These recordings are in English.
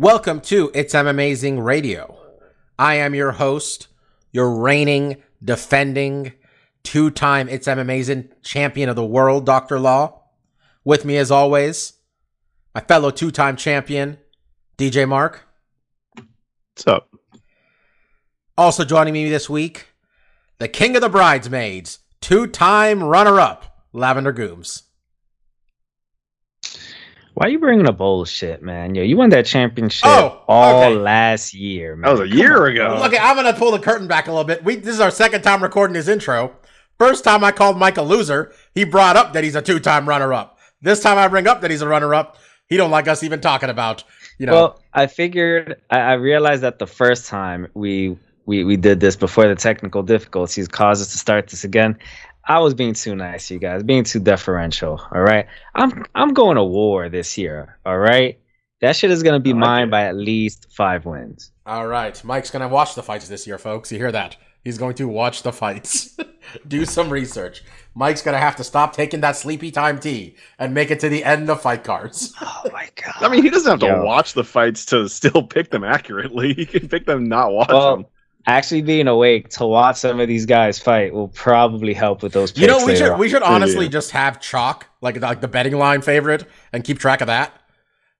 Welcome to It's M Amazing Radio. I am your host, your reigning, defending, two time It's M Amazing champion of the world, Dr. Law. With me, as always, my fellow two time champion, DJ Mark. What's up? Also joining me this week, the king of the bridesmaids, two time runner up, Lavender Gooms. Why are you bringing up old shit, man? Yo, you won that championship Oh, all okay. last year, man. That was a Come year on, ago. bro. Okay, I'm gonna pull the curtain back a little bit. We this is our second time recording his intro. First time I called Mike a loser, he brought up that he's a two-time runner-up. This time I bring up that he's a runner-up. He don't like us even talking about, you know. Well, I figured I, I realized that the first time we we we did this before the technical difficulties caused us to start this again. I was being too nice, you guys, being too deferential. All right, I'm I'm going to war this year. All right, that shit is gonna be like mine it. by at least five wins. All right, Mike's gonna watch the fights this year, folks. You hear that? He's going to watch the fights. Do some research. Mike's gonna have to stop taking that sleepy time tea and make it to the end of fight cards. Oh my god! I mean, he doesn't have to watch the fights to still pick them accurately. He can pick them not watch Well, them. Actually being awake to watch some of these guys fight will probably help with those. You know, we should on. we should honestly Yeah. just have chalk, like like the betting line favorite, and keep track of that,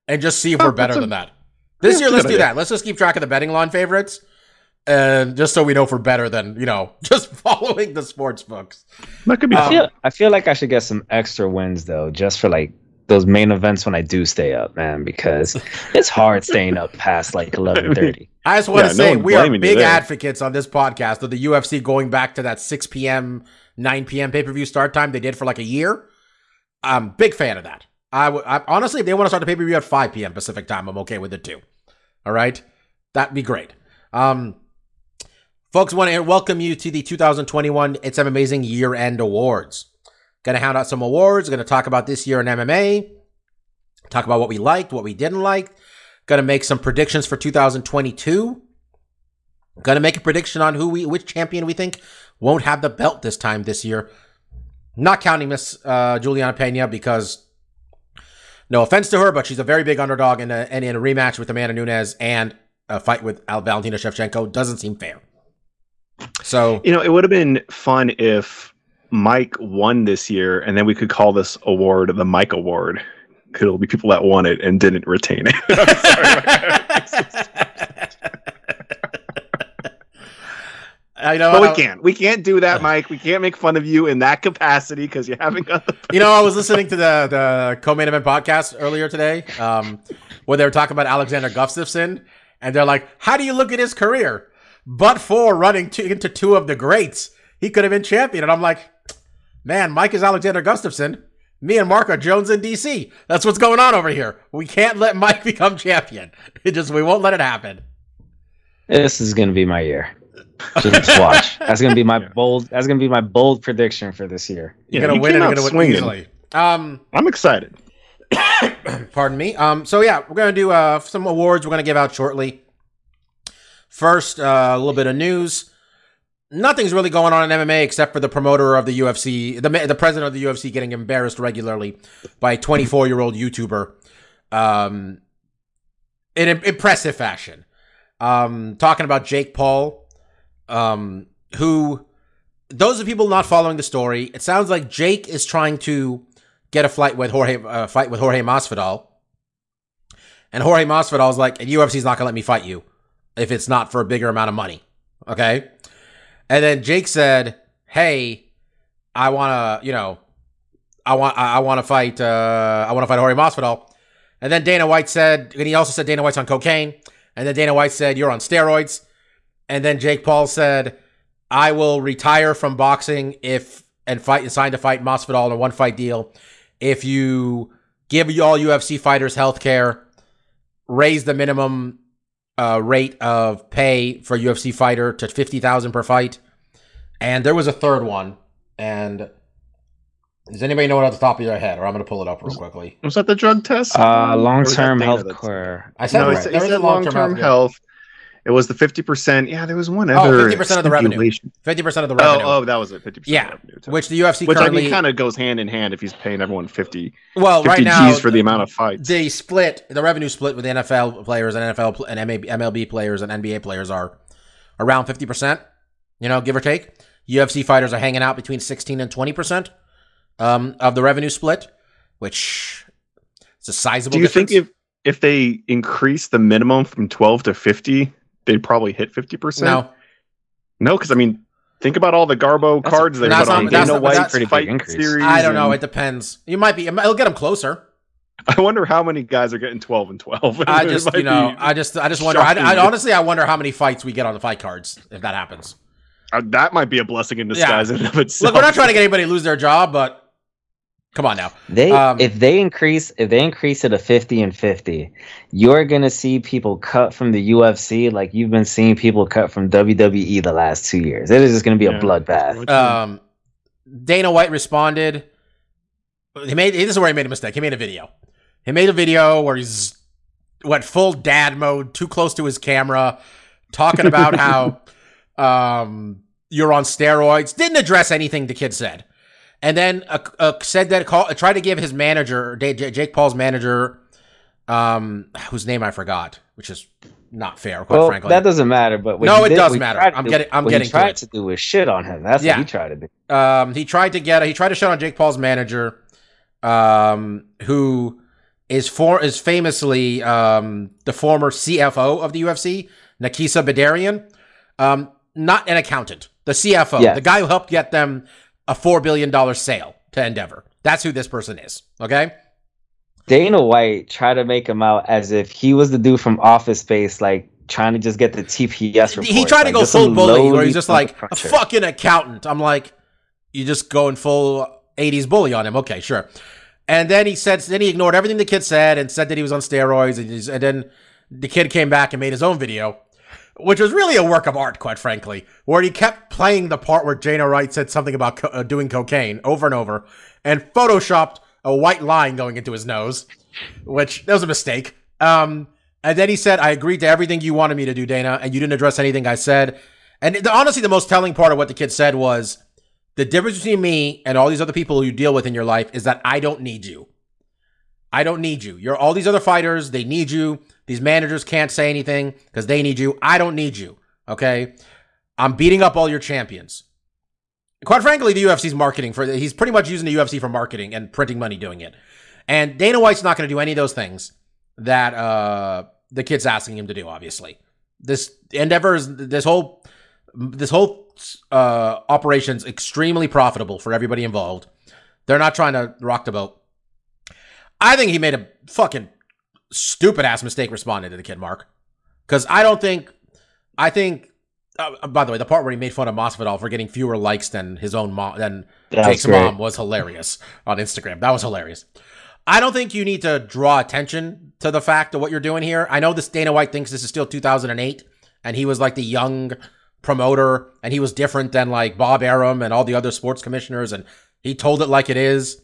and just see if we're Oh, better a- than that. This year, let's do idea. that. Let's just keep track of the betting line favorites, and just so we know if we're better than you know, just following the sports books. That could be um, I feel I feel like I should get some extra wins though, just for like those main events when I do stay up, man, because it's hard staying up past like eleven thirty. I just want Yeah, to say one's we are big advocates on this podcast of the UFC going back to that 6 p.m., 9 p.m. pay per view start time they did for like a year. I'm big fan of that. I would I, honestly, if they want to start the pay per view at 5 p.m. Pacific time, I'm okay with it too. All right, that'd be great. Um, folks, want to welcome you to the 2021 It's an Amazing Year End Awards. Going to hand out some awards. Going to talk about this year in MMA. Talk about what we liked, what we didn't like. Going to make some predictions for 2022. Going to make a prediction on who we, which champion we think won't have the belt this time this year. Not counting Miss uh, Julianna Pena because, no offense to her, but she's a very big underdog, and, and in a rematch with Amanda Nunes and a fight with Al- Valentina Shevchenko doesn't seem fair. So You know, it would have been fun if Mike won this year, and then we could call this award the Mike Award. 'Cause It'll be people that won it and didn't retain it. I know, but we can't. We can't do that, Mike. We can't make fun of you in that capacity because you haven't got the. You know, I was listening to the the co-main event podcast earlier today, um, where they were talking about Alexander Gustafsson, and they're like, "How do you look at his career? But for running to, into two of the greats, he could have been champion." And I'm like, "Man, Mike is Alexander Gustafsson. Me and Mark are Jones in DC. That's what's going on over here. We can't let Mike become champion. It just we won't let it happen." This is gonna be my year. Just watch. That's gonna be my bold. That's gonna be my bold prediction for this year. You're Yeah, gonna he win. and You're gonna win swinging. easily. Um, I'm excited. pardon me. Um, so yeah, we're gonna do uh some awards. We're gonna give out shortly. First, uh, a little bit of news. Nothing's really going on in MMA except for the promoter of the UFC, the the president of the UFC, getting embarrassed regularly by a 24 year old YouTuber, um, in im- impressive fashion. Um, talking about Jake Paul, um, who those are people not following the story, it sounds like Jake is trying to get a fight with Jorge, uh, fight with Jorge Masvidal, and Jorge Masvidal is like, UFC's not gonna let me fight you if it's not for a bigger amount of money. Okay, and then Jake said, "Hey, I wanna, you know, I want, I, I want to fight, uh, I want to fight Jorge Masvidal." And then Dana White said, and he also said Dana White's on cocaine. And then Dana White said, "You're on steroids." And then Jake Paul said, "I will retire from boxing if and fight and sign to fight Masvidal in a one fight deal if you give all UFC fighters health care raise the minimum uh, rate of pay for UFC fighter to fifty thousand per fight, and there was a third one. And does anybody know it off the top of their head, or I'm going to pull it up real quickly? Was that the drug test? Uh, long term health care. I said No, right. he said, There he is a said long-term long-term health. It was the fifty percent. Yeah, there was one Oh, other. 50% of the revenue. Fifty percent of the revenue. Oh, oh, that was it. Fifty percent. yeah, revenue, which the UFC which I mean, kind of goes hand in hand if he's paying everyone 50, well, 50 right now G's for the amount of fights. they split the revenue split with the NFL players and NFL and MLB, MLB players and NBA players are around fifty percent. You know, give or take. UFC fighters are hanging out between sixteen and twenty percent um, of the revenue split, which is a sizable. Do you difference. think if if they increase the minimum from twelve to fifty, they'd probably hit fifty percent? no? no, because I mean, think about all the Garbo That's a- cards they that's put on not- that's Dana not- White's pretty fight increase. series. I don't know. and It depends. You might be. It'll get them closer. I wonder how many guys are getting twelve and twelve. I just, you know, I just, I just wonder. I. I honestly, I wonder how many fights we get on the fight cards if that happens. uh, that might be a blessing in disguise in and of itself. Look, we're not trying to get anybody to lose their job, but come on now. They Um, if they increase if they increase it to fifty and fifty, you're gonna see people cut from the UFC like you've been seeing people cut from WWE the last two years. It is just gonna be a bloodbath. Um, Dana White responded. He made. This is where he made a mistake. He made a video. He made a video where he's went full dad mode, too close to his camera, talking about how um, you're on steroids. Didn't address anything the kid said, and then uh, uh, said that call tried to give his manager, J- J- Jake Paul's manager, um, whose name I forgot, which is not fair, quite Well, frankly. that doesn't matter. But No, it did- does matter. I'm do- getting- I'm getting he to tried it. to do was shit on him. That's Yeah. what he tried to do. um, he tried to get he tried to shut on Jake Paul's manager, um, who is for is famously um, the former CFO of the UFC, Nakisa Bidarian, um, not an accountant, the CFO, Yes. the guy who helped get them a four billion dollar sale to Endeavor. That's who this person is. Okay, Dana White tried to make him out as if he was the dude from Office Space, like trying to just get the TPS report. he tried to like, go full bully, where he's just like a fucking accountant. I'm like, you just going full '80s bully on him. Okay, sure. And then he said, then he ignored everything the kid said and said that he was on steroids. And, he's- and then the kid came back and made his own video, which was really a work of art, quite frankly, where he kept playing the part where Dana White said something about co- uh, doing cocaine over and over, and photoshopped a white line going into his nose, which that was a mistake. Um, and then he said, "I agreed to everything you wanted me to do, Dana, and you didn't address anything I said." And the, honestly, the most telling part of what the kid said was, "The difference between me and all these other people you deal with in your life is that I don't need you. I don't need you. You're all these other fighters. They need you. These managers can't say anything because they need you. I don't need you. Okay, I'm beating up all your champions." Quite frankly, the UFC's marketing for he's pretty much using the UFC for marketing and printing money doing it. And Dana White's not going to do any of those things that uh the kid's asking him to do obviously. This endeavor is this whole this whole uh operation's extremely profitable for everybody involved. They're not trying to rock the boat. I think he made a fucking stupid ass mistake responding to the kid Mark. Cuz I don't think I think uh, by the way, the part where he made fun of Masvidal for getting fewer likes than his own mom than That was Jake's great. mom was hilarious on Instagram. That was hilarious. I don't think you need to draw attention to the fact of what you're doing here. I know this Dana White thinks this is still 2008 and he was like the young promoter and he was different than like Bob Arum and all the other sports commissioners and he told it like it is.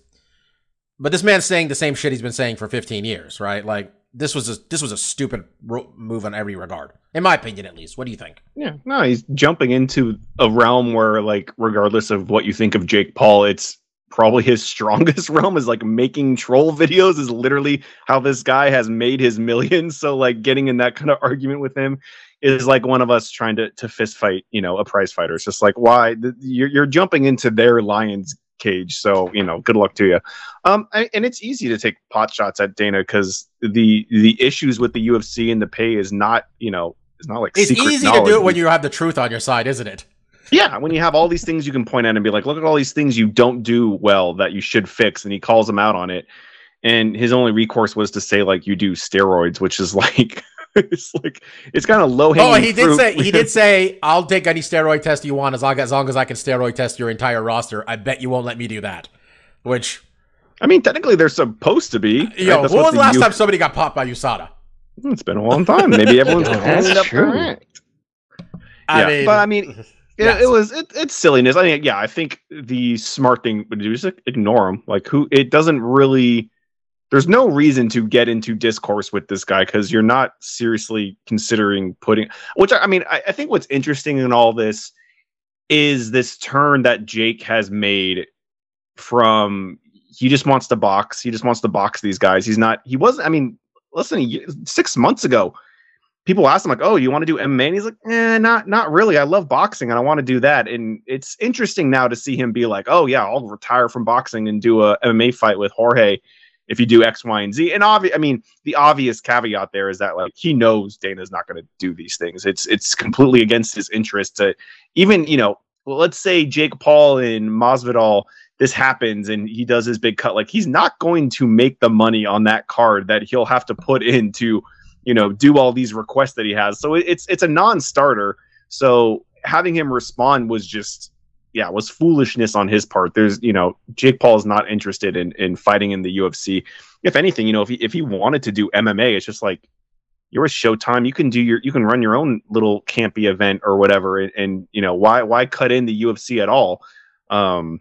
But this man's saying the same shit he's been saying for 15 years, right? Like this was a this was a stupid move in every regard. In my opinion at least. What do you think? Yeah, no, he's jumping into a realm where, like, regardless of what you think of Jake Paul, it's probably his strongest realm is like making troll videos is literally how this guy has made his millions. So, like, getting in that kind of argument with him is like one of us trying to to fist fight, you know, a prize fighter. It's just like, why you're you're jumping into their lion's cage. So, you know, good luck to you. Um, I, and it's easy to take pot shots at Dana because the the issues with the UFC and the pay is not, you know. It's not like It's easy to do it when you have the truth on your side, isn't it? Yeah, when you have all these things you can point at and be like, look at all these things you don't do well that you should fix, and he calls him out on it. And his only recourse was to say like you do steroids, which is like it's like it's kind of low hanging. Oh, he did say he did say I'll take any steroid test you want as long as long as I can steroid test your entire roster. I bet you won't let me do that. Which I mean, technically they're supposed to be. Uh, right? yo, That's when what was the last U- time somebody got popped by USADA? It's been a long time. Maybe everyone's that's cleaned up true. I yeah, mean, but I mean, it, yes. it was it, it's silliness. I mean, yeah, I think the smart thing would do is ignore them. Like, who? It doesn't really. There's no reason to get into discourse with this guy because you're not seriously considering putting. Which I I mean, I, I think what's interesting in all this is this turn that Jake has made from he just wants to box. He just wants to box these guys. He's not. He wasn't. I mean, listen, six months ago, people asked him like, "Oh, you want to do MMA?" And he's like, "Eh, not not really. I love boxing and I want to do that." And it's interesting now to see him be like, "Oh yeah, I'll retire from boxing and do a MMA fight with Jorge." If you do X, Y, and Z, and obvious, I mean, the obvious caveat there is that like he knows Dana's not going to do these things. It's it's completely against his interest to even you know. Let's say Jake Paul and Masvidal this happens and he does his big cut like he's not going to make the money on that card that he'll have to put in to you know do all these requests that he has so it's it's a non-starter so having him respond was just yeah was foolishness on his part there's you know jake paul is not interested in in fighting in the ufc if anything you know if he if he wanted to do mma it's just like you're a showtime you can do your you can run your own little campy event or whatever and, and you know why why cut in the ufc at all um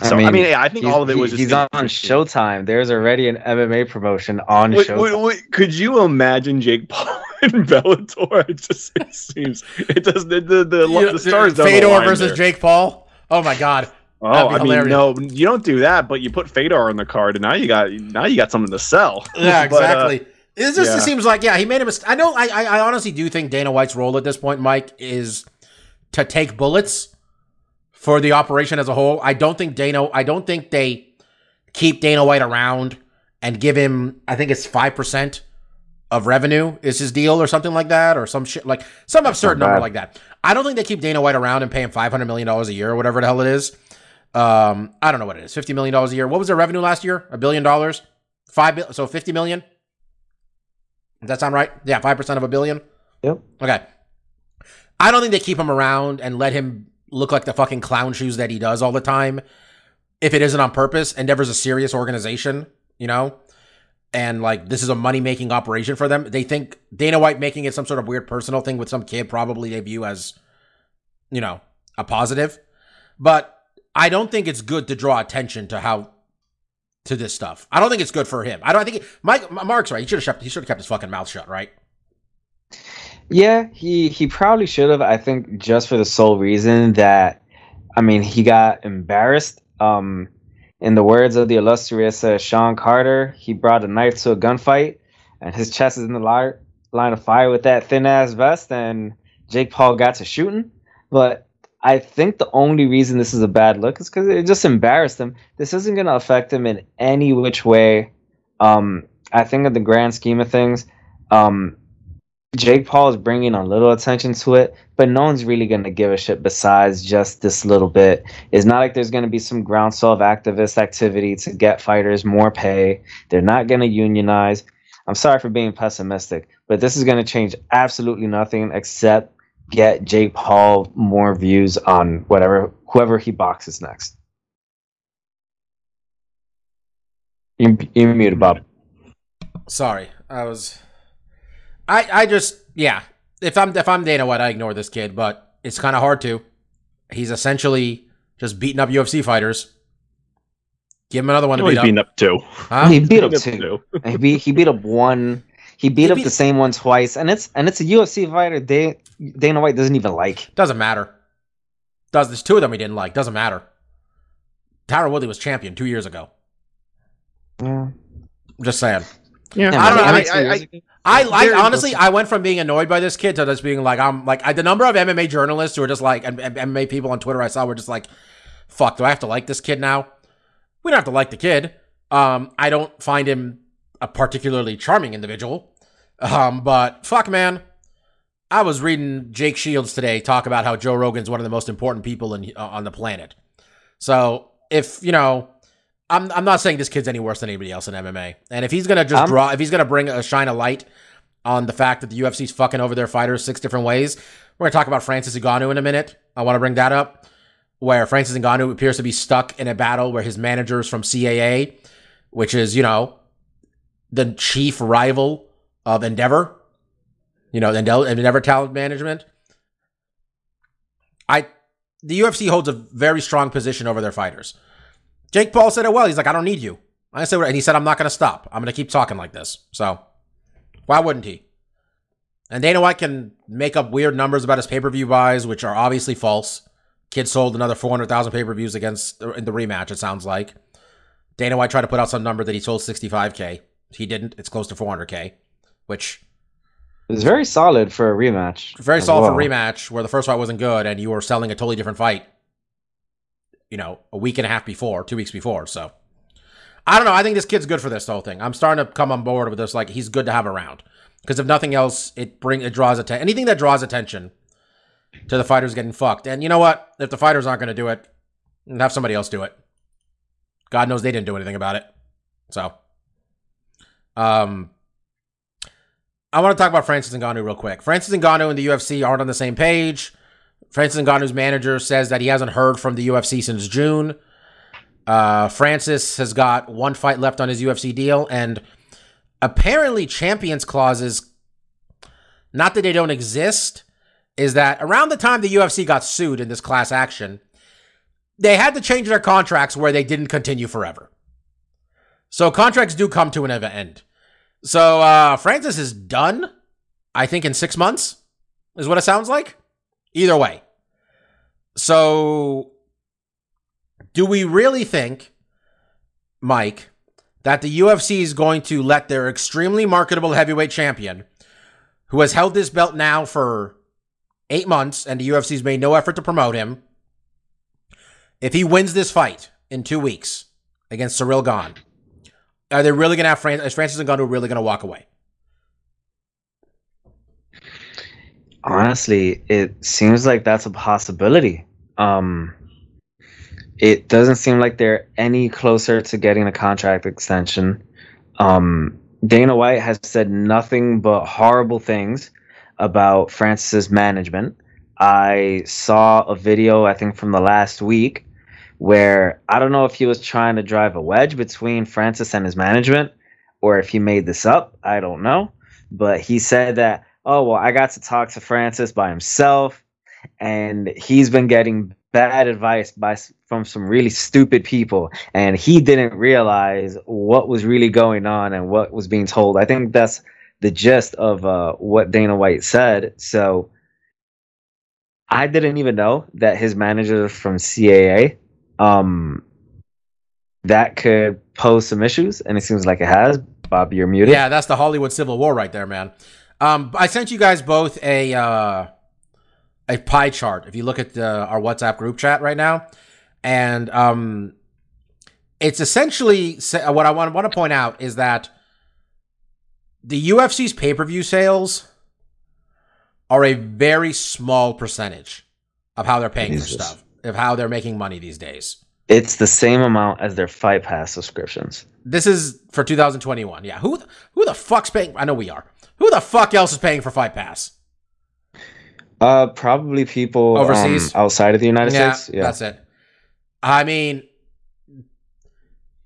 I so I mean, mean, yeah, I think all of it was just he's on. Showtime. There's already an MMA promotion on Wait, Showtime. wait, wait, could you imagine Jake Paul in Bellator? It just it seems it does the the, the, You- the stars don't Fedor align versus there. Jake Paul. Oh my god. Oh, I mean, no, you don't do that, but you put Fedor on the card, and now you got now you got something to sell. Yeah, But, uh, exactly. it just yeah. seems like yeah, he made a mistake. I know. I, I I honestly do think Dana White's role at this point, Mike, is to take bullets for the operation as a whole. I don't think Dana. I don't think they keep Dana White around and give him. I think it's five percent of revenue is his deal or something like that, or some shit like some absurd number like that. I don't think they keep Dana White around and pay him five hundred million dollars a year or whatever the hell it is. Um, I don't know what it is. Fifty million dollars a year. What was their revenue last year? A billion dollars. Five. So fifty million. Does that sound right? Yeah, five percent of a billion. Yep. Okay. I don't think they keep him around and let him look like the fucking clown shoes that he does all the time. If it isn't on purpose, Endeavor's a serious organization, you know, and like this is a money making operation for them. They think Dana White making it some sort of weird personal thing with some kid probably they view as, you know, a positive. But I don't think it's good to draw attention to how to this stuff. I don't think it's good for him. I don't I think Mike Mark's right. He should have kept he should have kept his fucking mouth shut, right? Yeah, he he probably should have. I think just for the sole reason that, I mean, he got embarrassed. Um, in the words of the illustrious uh, Sean Carter, he brought a knife to a gunfight, and his chest is in the li- line of fire with that thin ass vest, and Jake Paul got to shooting. But I think the only reason this is a bad look is because it just embarrassed him. This isn't going to affect him in any which way. Um, I think in the grand scheme of things, um, Jake Paul is bringing a little attention to it, but no one's really going to give a shit besides just this little bit. It's not like there's going to be some groundswell of activist activity to get fighters more pay. They're not going to unionize. I'm sorry for being pessimistic, but this is going to change absolutely nothing except get Jake Paul more views on whatever whoever he boxes next. You're, you're muted, Bob. Sorry, I was. I I just yeah. If I'm if I'm Dana White, I ignore this kid, but it's kind of hard to. He's essentially just beating up UFC fighters. Give him another one to He's beat beating up. up two. Huh? he beat up two. He beat he beat up one. He beat He up beat- the same one twice, and it's and it's a UFC fighter. Da- Dana White doesn't even like. Doesn't matter. Does there's two of them he didn't like. Doesn't matter. Tyron Woodley was champion two years ago. Yeah. I'm just saying. Yeah, I don't know, I- I, I, I, I Very honestly. I went from being annoyed by this kid to just being like, I'm like, I, the number of MMA journalists who are just like, and, and MMA people on Twitter I saw were just like, fuck, do I have to like this kid now? We don't have to like the kid. Um, I don't find him a particularly charming individual. Um, but fuck, man. I was reading Jake Shields today talk about how Joe Rogan's one of the most important people in, uh, on the planet. So if, you know, I'm, I'm not saying this kid's any worse than anybody else in MMA. And if he's gonna just I'm- draw, if he's gonna bring a shine a light on the fact that the UFC's fucking over their fighters six different ways, we're gonna talk about Francis Ngannou in a minute. I want to bring that up, where Francis Ngannou appears to be stuck in a battle where his manager is from CAA, which is you know the chief rival of Endeavor, you know, Endeavor, Endeavor Talent Management. I the UFC holds a very strong position over their fighters. Jake Paul said it well. He's like, I don't need you. I said, what and he said, I'm not going to stop. I'm going to keep talking like this. So, why wouldn't he? And Dana White can make up weird numbers about his pay per view buys, which are obviously false. Kid sold another 400,000 pay per views against in the rematch, it sounds like. Dana White tried to put out some number that he sold 65K. He didn't. It's close to 400K, which It's very solid for a rematch. very solid for well. rematch where the first fight wasn't good and you were selling a totally different fight, you know, a week and a half before, two weeks before. So I don't know. I think this kid's good for this whole thing. I'm starting to come on board with this. Like he's good to have around because if nothing else, it bring it draws attention. Anything that draws attention to the fighters getting fucked. And you know what? If the fighters aren't going to do it, have somebody else do it. God knows they didn't do anything about it. So, um, I want to talk about Francis Ngannou real quick. Francis Ngannou and the UFC aren't on the same page. Francis Ngannou's manager says that he hasn't heard from the UFC since June. Uh, Francis has got one fight left on his UFC deal, and apparently, champions clauses, not that they don't exist, is that around the time the UFC got sued in this class action, they had to change their contracts where they didn't continue forever. So contracts do come to an end. So uh Francis is done, I think in 6 months is what it sounds like. Either way. So do we really think Mike that the UFC is going to let their extremely marketable heavyweight champion who has held this belt now for 8 months and the UFC's made no effort to promote him if he wins this fight in 2 weeks against Ciryl Gane are they really going to have Fran- is Francis Ngannou really going to walk away? Honestly, it seems like that's a possibility. Um, it doesn't seem like they're any closer to getting a contract extension. Um, Dana White has said nothing but horrible things about Francis's management. I saw a video, I think from the last week, where I don't know if he was trying to drive a wedge between Francis and his management or if he made this up. I don't know. But he said that, oh, well, I got to talk to Francis by himself and he's been getting bad advice by from some really stupid people and he didn't realize what was really going on and what was being told. I think that's the gist of uh, what Dana White said. So I didn't even know that his manager from CAA um that could pose some issues and it seems like it has bob you're muted Yeah, that's the Hollywood Civil War right there, man. Um, I sent you guys both a uh, a pie chart. If you look at the, our WhatsApp group chat right now, and um, it's essentially what I want want to point out is that the UFC's pay per view sales are a very small percentage of how they're paying for stuff, of how they're making money these days. it's the same amount as their fight pass subscriptions This is for 2021. Yeah, who who the fuck's paying? I know we are. Who the fuck else is paying for Fight Pass? uh probably people um, Overseas? outside of the united yeah, states yeah that's it. I mean,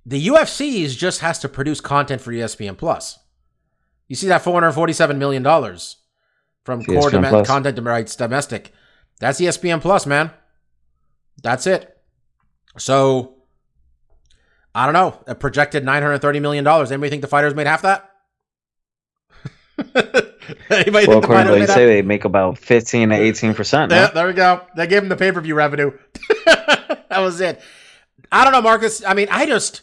the UFC just has to produce content for ESPN Plus. You see that 447 million dollars from It's core dom- content rights domestic. That's ESPN Plus, man. That's it. So I don't know. A projected 930 million dollars. Anybody think the fighters made half that? Well according to what you say they make about 15 to 18 percent yeah, there we go. They gave him the pay per view revenue. that was it. I don't know, Marcus. I mean, I just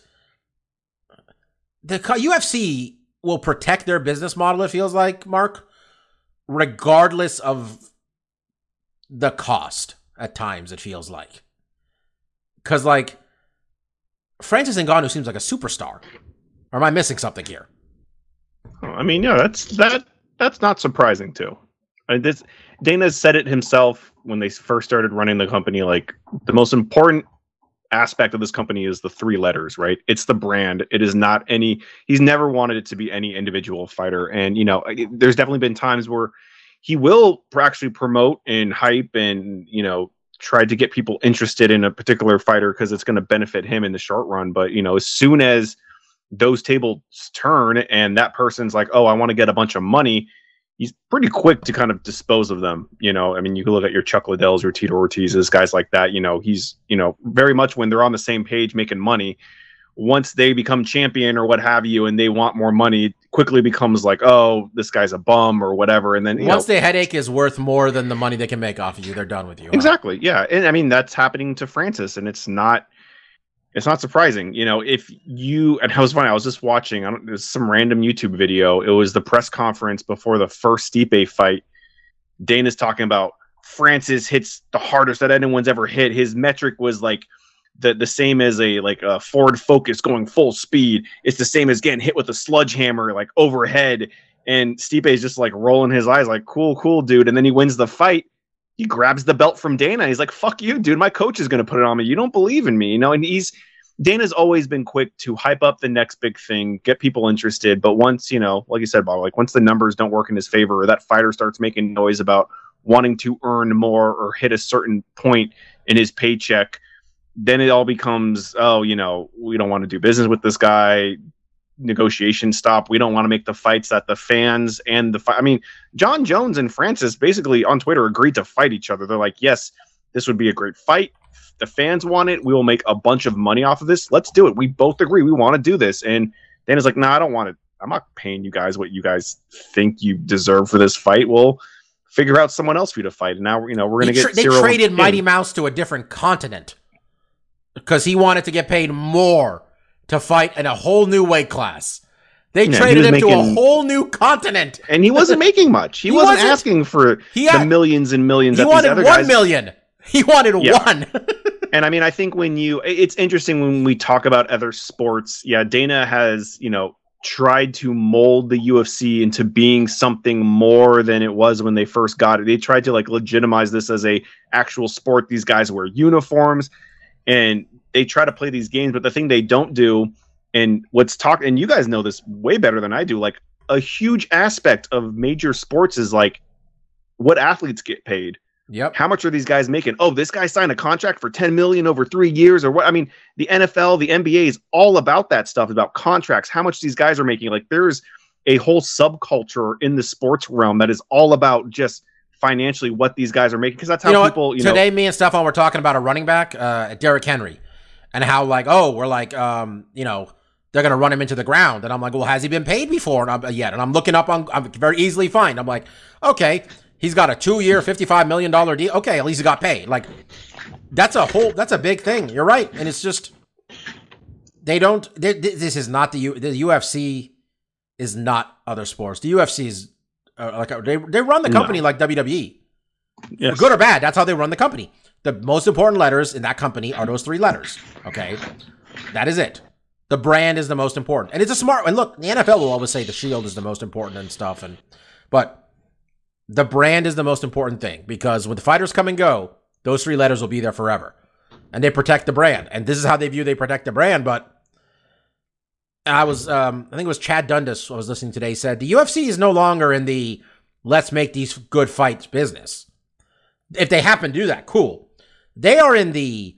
the UFC will protect their business model. It feels like Mark, regardless of the cost. At times, it feels like because like Francis Ngannou seems like a superstar. Or am I missing something here? I mean, yeah, that's that that's not surprising too. I mean, this Dana said it himself when they first started running the company. Like the most important aspect of this company is the three letters, right? It's the brand. It is not any. He's never wanted it to be any individual fighter, and you know, there's definitely been times where he will actually promote and hype and you know try to get people interested in a particular fighter because it's going to benefit him in the short run. But you know, as soon as those tables turn and that person's like, oh, I want to get a bunch of money, he's pretty quick to kind of dispose of them. You know, I mean, you can look at your Chuck Liddells, your Tito Ortiz's, guys like that. You know, he's you know very much when they're on the same page making money. Once they become champion or what have you, and they want more money, quickly becomes like, oh, this guy's a bum or whatever. And then you Once know, the headache is worth more than the money they can make off of you, they're done with you. huh? Exactly. Yeah. And I mean that's happening to Francis and it's not it's not surprising. You know, if you and I was funny, I was just watching I don't there's some random YouTube video. It was the press conference before the first Stipe fight. Dana's talking about Francis hits the hardest that anyone's ever hit. His metric was like the the same as a like a Ford Focus going full speed. It's the same as getting hit with a sludge hammer like overhead. And Stipe is just like rolling his eyes, like cool, cool, dude. And then he wins the fight. He grabs the belt from Dana. He's like, "Fuck you, dude. My coach is gonna put it on me. You don't believe in me, you know." And he's Dana's always been quick to hype up the next big thing, get people interested. But once you know, like you said, Bob, like once the numbers don't work in his favor, or that fighter starts making noise about wanting to earn more or hit a certain point in his paycheck, then it all becomes, oh, you know, we don't want to do business with this guy. Negotiations stop. We don't want to make the fights that the fans and the fi- I mean, Jon Jones and Francis basically on Twitter agreed to fight each other. They're like, yes, this would be a great fight. The fans want it. We will make a bunch of money off of this. Let's do it. We both agree we want to do this. And Dana's like, no, nah, I don't want it. I'm not paying you guys what you guys think you deserve for this fight. We'll figure out someone else for you to fight. And now, you know, we're going to tra- get they traded Mighty Mouse to a different continent because he wanted to get paid more to fight in a whole new weight class. They Yeah, traded him to a whole new continent. and he wasn't making much. He, He wasn't, wasn't. asking for He the had- millions and millions He wanted one guys. million. He wanted Yeah. one. And I mean, I think when you, it's interesting when we talk about other sports. Yeah, Dana has, you know, tried to mold the UFC into being something more than it was when they first got it. They tried to like legitimize this as a actual sport. These guys wear uniforms and they try to play these games, but the thing they don't do, and what's talk, and you guys know this way better than I do, like a huge aspect of major sports is like what athletes get paid yep. how much are these guys making? Oh, this guy signed a contract for 10 million over three years or what? I mean, the NFL, the NBA is all about that stuff, about contracts, how much these guys are making. Like there's a whole subculture in the sports realm that is all about just financially what these guys are making. Cause that's how you know people, what? you know, Today, me and Stefan were talking about a running back, uh, Derrick Henry, and how like, oh, we're like, um, you know, they're gonna run him into the ground, and I'm like, well, has he been paid before? And I'm, yet, and I'm looking up on, I'm very easily find. I'm like, okay, he's got a two-year, fifty-five million dollar deal. Okay, at least he got paid. Like, that's a whole, that's a big thing. You're right, and it's just they don't. They, this is not the U, the UFC is not other sports. The UFC is uh, like they they run the No. company like WWE yes. good or bad, that's how they run the company. The most important letters in that company are those three letters. Okay. That is it. The brand is the most important. And it's a smart and look, the NFL will always say the shield is the most important and stuff. And but the brand is the most important thing because when the fighters come and go, those three letters will be there forever. And they protect the brand. And this is how they view they protect the brand. But I was um I think it was Chad Dundas I was listening today said the UFC is no longer in the let's make these good fights business if they happen to do that, cool. They are in the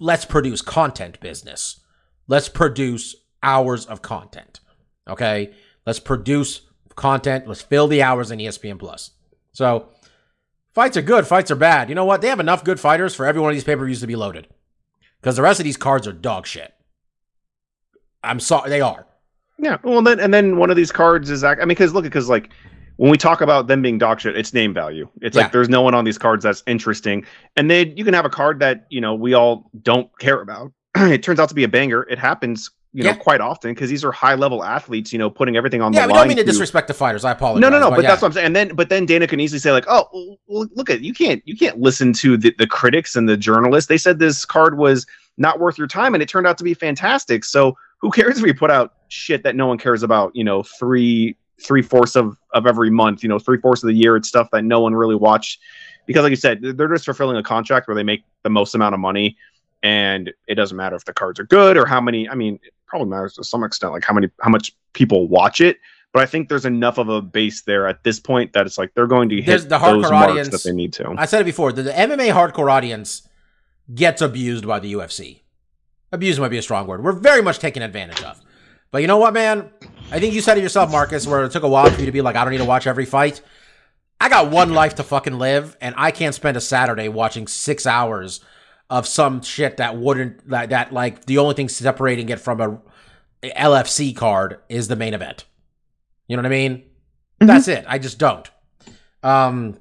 let's produce content business. Let's produce hours of content. Okay? Let's produce content. Let's fill the hours in ESPN Plus. So fights are good, fights are bad. You know what? They have enough good fighters for every one of these pay-per-views to be loaded. Because the rest of these cards are dog shit. I'm sorry, they are. Yeah. Well, then, and then one of these cards is, I mean, because look, because like when we talk about them being dog shit, it's name value. It's Yeah. like there's no one on these cards that's interesting, and then you can have a card that you know we all don't care about. it turns out to be a banger. It happens, you know, quite often because these are high level athletes. You know, putting everything on Yeah, the we line. don't mean to to- disrespect the fighters. I apologize. no, no, no. But, yeah. that's what I'm saying. And then, but then Dana can easily say like, "Oh, well, look at you can't you can't listen to the, the critics and the journalists. They said this card was not worth your time, and it turned out to be fantastic. So who cares if we put out shit that no one cares about? You know, three three fourths of of every month. You know, three fourths of the year. It's stuff that no one really watched because, like you said, they're just fulfilling a contract where they make the most amount of money, and it doesn't matter if the cards are good or how many. I mean, it probably matters to some extent, like how many how much people watch it. But I think there's enough of a base there at this point that it's like they're going to hit There's the those hardcore marks audience. that they need to. I said it before. The, the MMA hardcore audience gets abused by the UFC. Abused might be a strong word. We're very much taken advantage of. But you know what, man? I think you said it yourself, Marcus, where it took a while for you to be like, I don't need to watch every fight. I got one life to fucking live, and I can't spend a Saturday watching six hours of some shit that wouldn't that that like the only thing separating it from a LFC card is the main event. You know what I mean? That's it. I just don't. Um.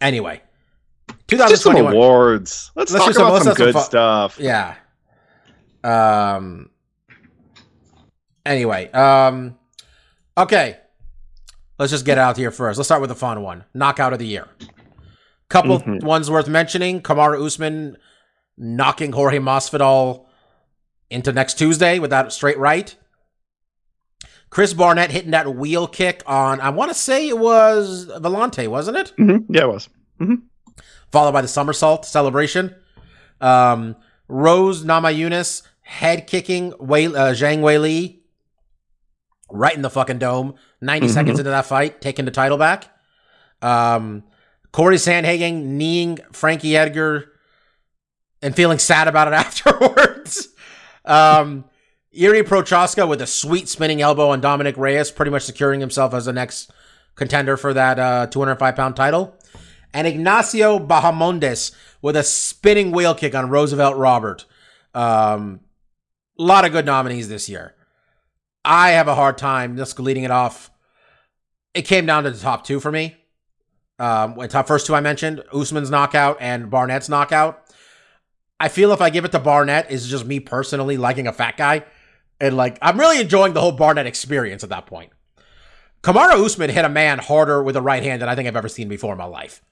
Anyway, Just some 2021. awards. Let's, Let's talk do some- about some some good fu- stuff. Yeah. Um. Anyway, um. Okay. Let's just get out here first. Let's start with the fun one. Knockout of the year. Couple Mhm. ones worth mentioning. Kamaru Usman knocking Jorge Masvidal into next Tuesday with that straight right. Chris Barnett hitting that wheel kick on, I want to say it was Villante, wasn't it? Mhm. Yeah, it was. followed by the somersault celebration. Um, Rose Namajunas head kicking Wei, uh, Zhang Weili right in the fucking dome. 90 Mhm. seconds into that fight, taking the title back. Um, Cory Sandhagen kneeing Frankie Edgar and feeling sad about it afterwards. um, Jiri Prochazka with a sweet spinning elbow on Dominick Reyes, pretty much securing himself as the next contender for that uh, 205 pound title and Ignacio Bahamondes with a spinning wheel kick on Roosevelt Robert. Um, a lot of good nominees this year. I have a hard time just leading it off. It came down to the top two for me. Um, top first two I mentioned, Usman's knockout and Barnett's knockout. I feel if I give it to Barnett, is just me personally liking a fat guy, and like I'm really enjoying the whole Barnett experience at that point. Kamaru Usman hit a man harder with a right hand than I think I've ever seen before in my life.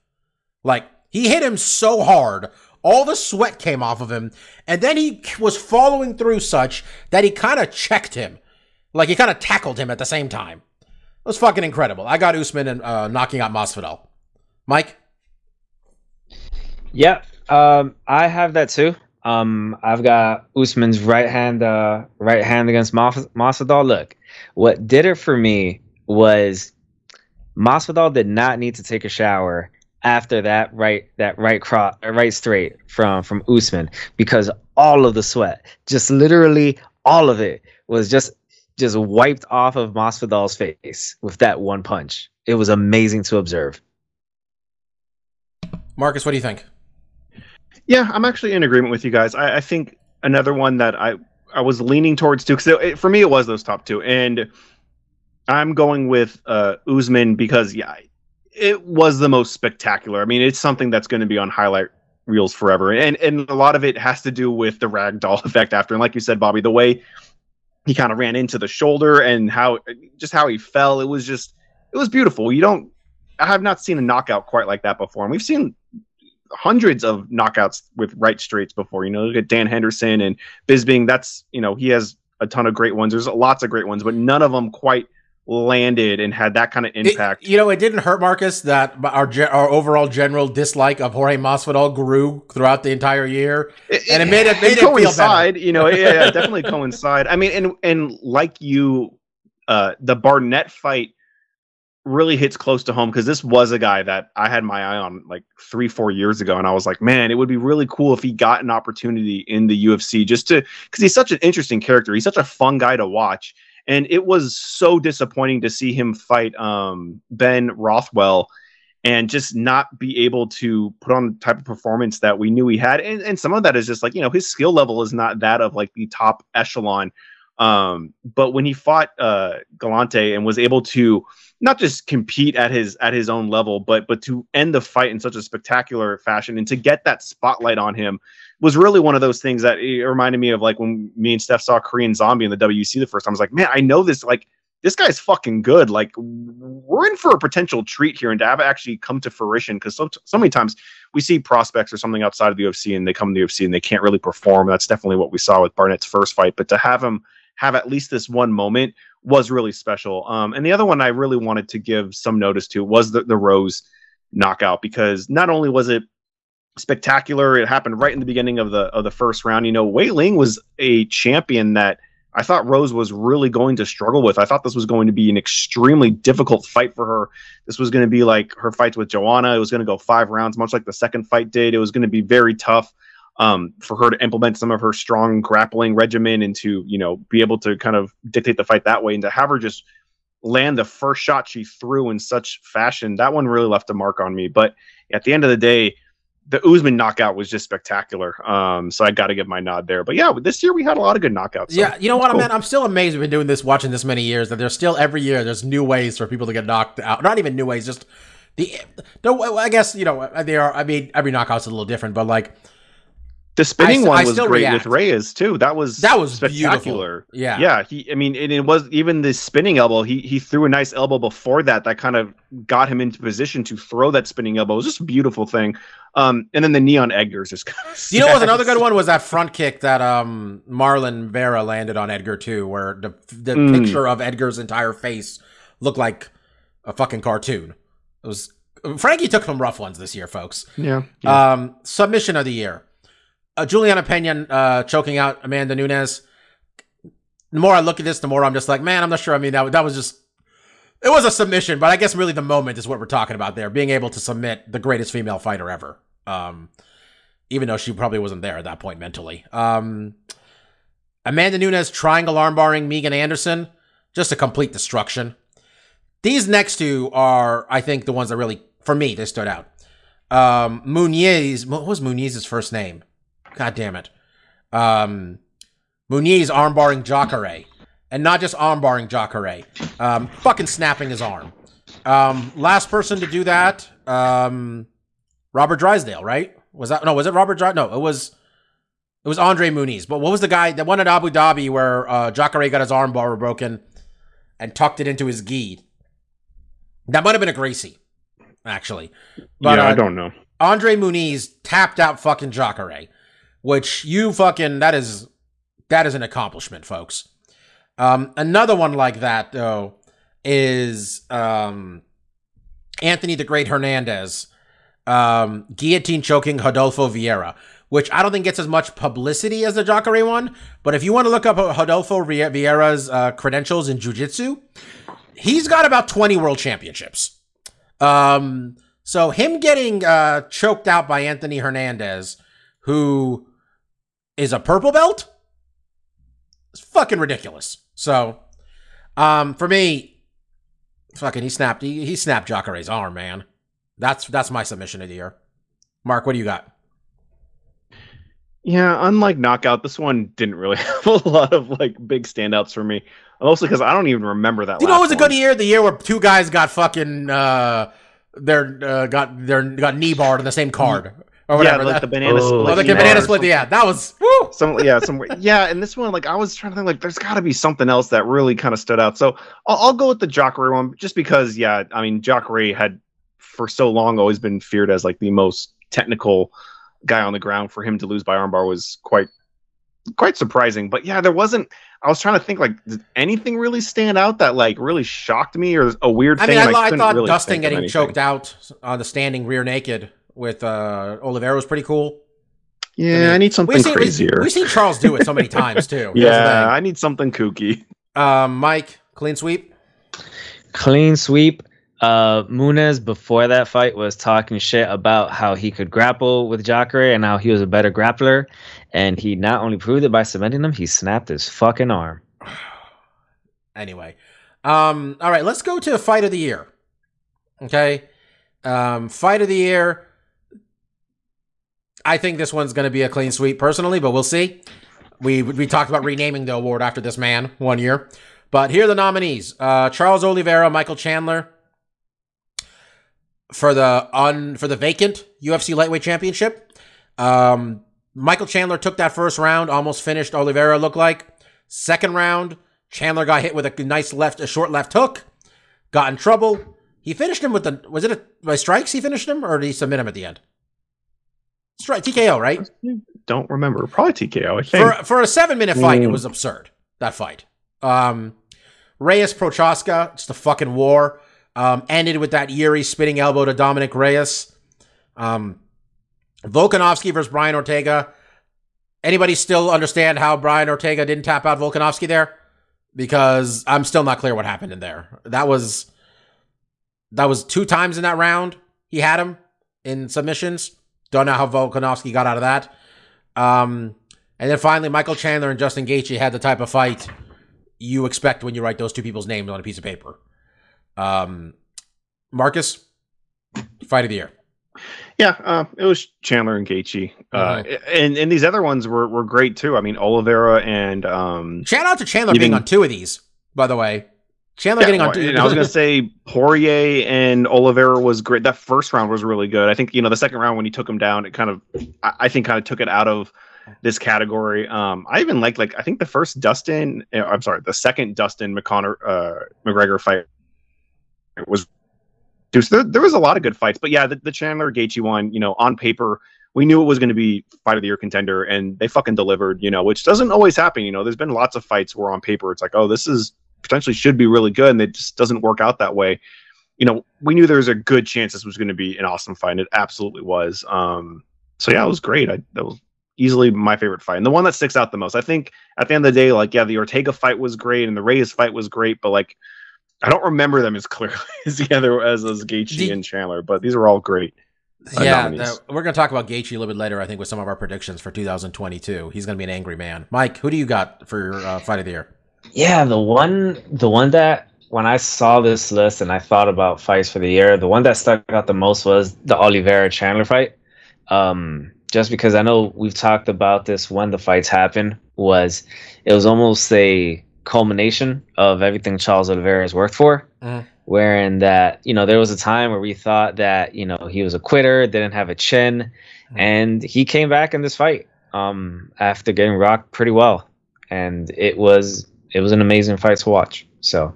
Like he hit him so hard, all the sweat came off of him, and then he was following through such that he kind of checked him, like he kind of tackled him at the same time. It was fucking incredible. I got Usman and uh, knocking out Masvidal. Mike, Yeah, um, I have that too. Um, I've got Usman's right hand, uh, right hand against Mas- Masvidal. Look, what did it for me was Masvidal did not need to take a shower after that right, that right cross, right straight from from Usman because all of the sweat, just literally all of it, was just just wiped off of Masvidal's face with that one punch. It was amazing to observe. Marcus, what do you think? Yeah, I'm actually in agreement with you guys. I, I think another one that I I was leaning towards too because for me it was those top two, and I'm going with uh, Usman because yeah, it was the most spectacular. I mean, it's something that's going to be on highlight reels forever, and and a lot of it has to do with the ragdoll effect after, and like you said, Bobby, the way he kind of ran into the shoulder and how just how he fell, it was just it was beautiful. You don't I have not seen a knockout quite like that before, and we've seen hundreds of knockouts with right straights before. You know, look at Dan Henderson and Bisping. That's you know he has a ton of great ones. There's lots of great ones, but none of them quite landed and had that kind of It- impact. you know, it didn't hurt Marcus that our our overall general dislike of Jorge Masvidal grew throughout the entire year. and it made it- made it feel coincide. You know, yeah, yeah, definitely coincide. I mean, and and like you, uh, the Barnett fight really hits close to home because this was a guy that I had my eye on like three, four years ago, and I was like, man, it would be really cool if he got an opportunity in the UFC just to because he's such an interesting character. He's such a fun guy to watch, and it was so disappointing to see him fight um, Ben Rothwell and just not be able to put on the type of performance that we knew he had. And, and some of that is just like, you know, his skill level is not that of like the top echelon. Um, but when he fought uh Villante and was able to not just compete at his at his own level, but but to end the fight in such a spectacular fashion and to get that spotlight on him was really one of those things that it reminded me of like when me and Steph saw Korean Zombie in the WEC the first time. I was like, man, I know this like this guy's fucking good. Like we're in for a potential treat here, and to have actually come to fruition because so so many times we see prospects or something outside of the UFC and they come to the UFC and they can't really perform. That's definitely what we saw with Barnett's first fight. But to have him have at least this one moment was really special. Um, and the other one I really wanted to give some notice to was the the Rose knockout because not only was it spectacular, it happened right in the beginning of the of the first round. You know, Wei Ling was a champion that I thought Rose was really going to struggle with. I thought this was going to be an extremely difficult fight for her. This was going to be like her fights with Joanna. It was going to go five rounds, much like the second fight did. It was going to be very tough. um, for her to implement some of her strong grappling regimen and to you know be able to kind of dictate the fight that way and to have her just land the first shot she threw in such fashion that one really left a mark on me but at the end of the day the Usman knockout was just spectacular um, so I got to give my nod there but yeah this year we had a lot of good knockouts so yeah, you know what, cool. man? I'm still amazed we've been doing this, watching this many years, that there's still every year there's new ways for people to get knocked out. Not even new ways, just the. the I guess you know they are. I mean, every knockout's a little different, but like The spinning I one s- I was great react. with Reyes too. That was That was spectacular. beautiful. Yeah. yeah. He, I mean, and it was even the spinning elbow. He he threw a nice elbow before that. That kind of got him into position to throw that spinning elbow. It was just a beautiful thing. Um, and then the neon Edgar's just kind of. you know, what was another good one was that front kick that um Marlon Vera landed on Edgar too, where the the Mm. picture of Edgar's entire face looked like a fucking cartoon. It was Frankie took some rough ones this year, folks. Yeah. Um, submission of the year. Uh, Julianna Pena uh, choking out Amanda Nunes. The more I look at this, the more I'm just like, man, I'm not sure. I mean, that, that was just, it was a submission, but I guess really the moment is what we're talking about there. Being able to submit the greatest female fighter ever. Um, even though she probably wasn't there at that point mentally. Um, Amanda Nunes triangle armbarring Megan Anderson. Just a complete destruction. These next two are, I think, the ones that really, for me, they stood out um what was Muniz's first name? God damn it. Um Muniz armbarring Jacare. And not just armbarring Jacare. Um fucking snapping his arm. Um last person to do that, um Robert Drysdale, right? Was that no, was it Robert Dry? No, it was it was Andre Muniz. But what was the guy that won at Abu Dhabi where uh Jacare got his arm bar broken and tucked it into his gi? That might have been a Gracie, actually. But, yeah, uh, I don't know. Andre Muniz tapped out fucking Jacare, which you fucking that is that is an accomplishment, folks. Um, another one like that though is um, Anthony the Great Hernandez um, guillotine choking Rodolfo Vieira, which I don't think gets as much publicity as the Jacare one. But if you want to look up Rodolfo Vieira's uh, credentials in jiu-jitsu, he's got about 20 world championships. Um, so him getting uh, choked out by Anthony Hernandez, who is a purple belt, It's fucking ridiculous. So, um, for me, fucking he snapped he, he snapped Jacare's arm, man. That's that's my submission of the year. Mark, what do you got? Yeah, unlike knockout, this one didn't really have a lot of like big standouts for me. Mostly because I don't even remember that. Do you know it was a good one. year? The year where two guys got fucking uh, their uh, got their got knee barred on the same card or Yeah, like That- the banana Oh, split. oh, the knee banana split. Yeah, that was woo. some yeah some yeah and this one like i was trying to think like there's got to be something else that really kind of stood out so I'll, I'll go with the Jacare one just because yeah i mean Jacare had for so long always been feared as like the most technical guy on the ground for him to lose by armbar was quite quite surprising but yeah there wasn't i was trying to think like did anything really stand out that like really shocked me or a weird I thing mean, I, and I couldn't thought really Dustin getting anything. choked out on the standing rear naked with uh, Oliveira was pretty cool. yeah i need something We've seen, crazier we, we've seen Charles do it so many times too. Yeah i need something kooky. Um, Mike, clean sweep. Clean sweep. Uh, Muniz before that fight was talking shit about how he could grapple with Jacare and how he was a better grappler, and he not only proved it by submitting him, he snapped his fucking arm. Anyway, um, all right, let's go to fight of the year. Okay, um, fight of the year. I think this one's going to be a clean sweep personally, but we'll see. We we talked about renaming the award after this man one year, but here are the nominees: uh, Charles Oliveira, Michael Chandler for the un for the vacant UFC lightweight championship. Um, Michael Chandler took that first round, almost finished. Oliveira looked like second round. Chandler got hit with a nice left, a short left hook, got in trouble. He finished him with the was it a, by strikes? He finished him, or did he submit him at the end? Strike TKO, right? don't remember probably tko i think For for a seven minute fight, it Mm. was absurd. That fight. Um, Reyes Prochazka, just a fucking war. Um, ended with that Jiri spinning elbow to Dominick Reyes. Um, Volkanovski versus Brian Ortega. Anybody still understand how Brian Ortega didn't tap out Volkanovski there? Because I'm still not clear what happened in there. That was that was two times in that round. He had him in submissions. Don't know how Volkanovski got out of that. Um, and then finally, Michael Chandler and Justin Gaethje had the type of fight you expect when you write those two people's names on a piece of paper. Um, Marcus, fight of the year. Yeah, uh, it was Chandler and Gaethje, uh, and and these other ones were were great too. I mean, Oliveira and um, Shout out to Chandler Even- being on two of these, by the way. Chandler yeah, getting on and I was gonna say Poirier and Oliveira was great. That first round was really good. I think you know the second round when he took him down, it kind of I, I think kind of took it out of this category. Um, I even liked like I think the first Dustin, uh, I'm sorry, the second Dustin McConnor uh, McGregor fight was. So there, there was a lot of good fights, but yeah, the, the Chandler Gaethje one, you know, on paper, we knew it was going to be fight of the year contender, and they fucking delivered. You know, which doesn't always happen. You know, there's been lots of fights where on paper it's like, oh, this is potentially should be really good, and it just doesn't work out that way. You know, we knew there was a good chance this was going to be an awesome fight, and it absolutely was. Um, so yeah, it was great. I, that was easily my favorite fight, and the one that sticks out the most. I think at the end of the day, like yeah, the Ortega fight was great, and the Reyes fight was great, but like I don't remember them as clearly as together as as Gaethje The- and Chandler, but these were all great. uh, yeah, uh, we're going to talk about Gaethje a little bit later, I think, with some of our predictions for 2022. He's going to be an angry man. Mike, who do you got for your uh, fight of the year? Yeah, the one the one that when I saw this list and I thought about fights for the year, the one that stuck out the most was the Oliveira Chandler fight. Um, just because I know we've talked about this when the fights happened was it was almost a culmination of everything Charles Oliveira has worked for. Mhm. Wherein that, you know, there was a time where we thought that, you know, he was a quitter, didn't have a chin, and he came back in this fight um after getting rocked pretty well. And it was it was an amazing fight to watch. So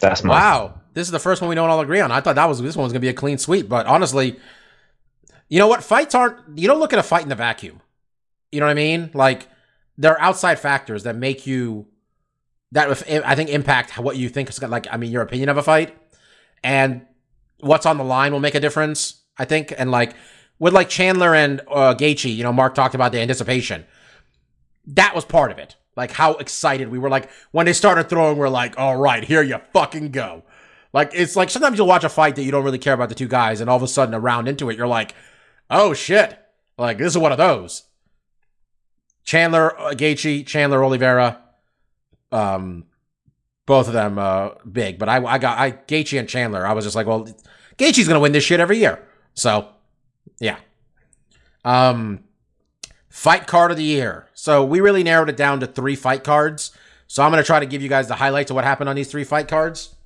that's my Wow, this is the first one we don't all agree on. I thought that was this one was to be a clean sweep, but honestly, you know what? Fights aren't. You don't look at a fight in the vacuum. You know what I mean? Like there are outside factors that make you that I think impact what you think is gonna- like. I mean, your opinion of a fight and what's on the line will make a difference. I think, and like with like Chandler and uh, Gaethje, you know, Mark talked about the anticipation. That was part of it. Like how excited we were. Like when they started throwing, we're like, all right, here you fucking go. Like it's like sometimes you'll watch a fight that you don't really care about the two guys, and all of a sudden, a round into it, you're like, oh shit, like this is one of those. Chandler uh, Gaethje, Chandler Oliveira, um, both of them uh big, but I I got I Gaethje and Chandler. I was just like, well, Gaethje's gonna win this shit every year, so yeah. Um, fight card of the year. So we really narrowed it down to three fight cards. So I'm gonna try to give you guys the highlights of what happened on these three fight cards.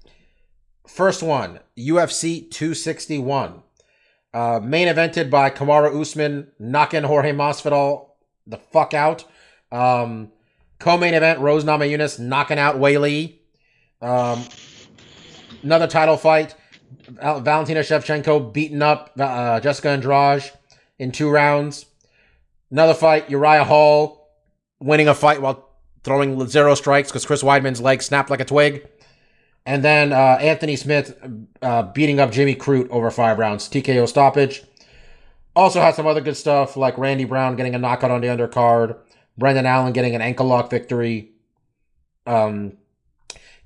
First one, UFC 261. Uh, main evented by Kamaru Usman, knocking Jorge Masvidal the fuck out. Um, co-main event, Rose Namajunas knocking out Weili. Um, another title fight, Valentina Shevchenko beating up uh, Jessica Andrade in two rounds. Another fight, Uriah Hall winning a fight while throwing zero strikes because Chris Weidman's leg snapped like a twig. And then uh, Anthony Smith uh, beating up Jimmy Crute over five rounds, TKO stoppage. Also had some other good stuff like Randy Brown getting a knockout on the undercard, Brendan Allen getting an ankle lock victory. Um,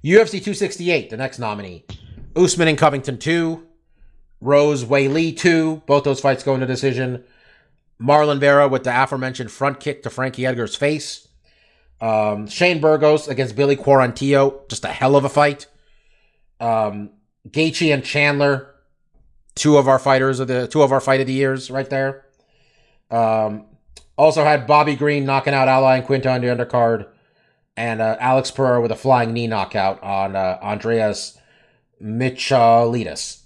UFC 268, the next nominee. Usman and Covington 2. Rose Weili 2. Both those fights go into decision. Marlon Vera with the aforementioned front kick to Frankie Edgar's face. Um, Shane Burgos against Billy Quarantillo, just a hell of a fight. Um, Gaethje and Chandler, two of our fighters of the two of our fight of the years, right there. Um, also had Bobby Green knocking out Al Iaquinta on the undercard, and uh, Alex Pereira with a flying knee knockout on uh, Andreas Michailidis.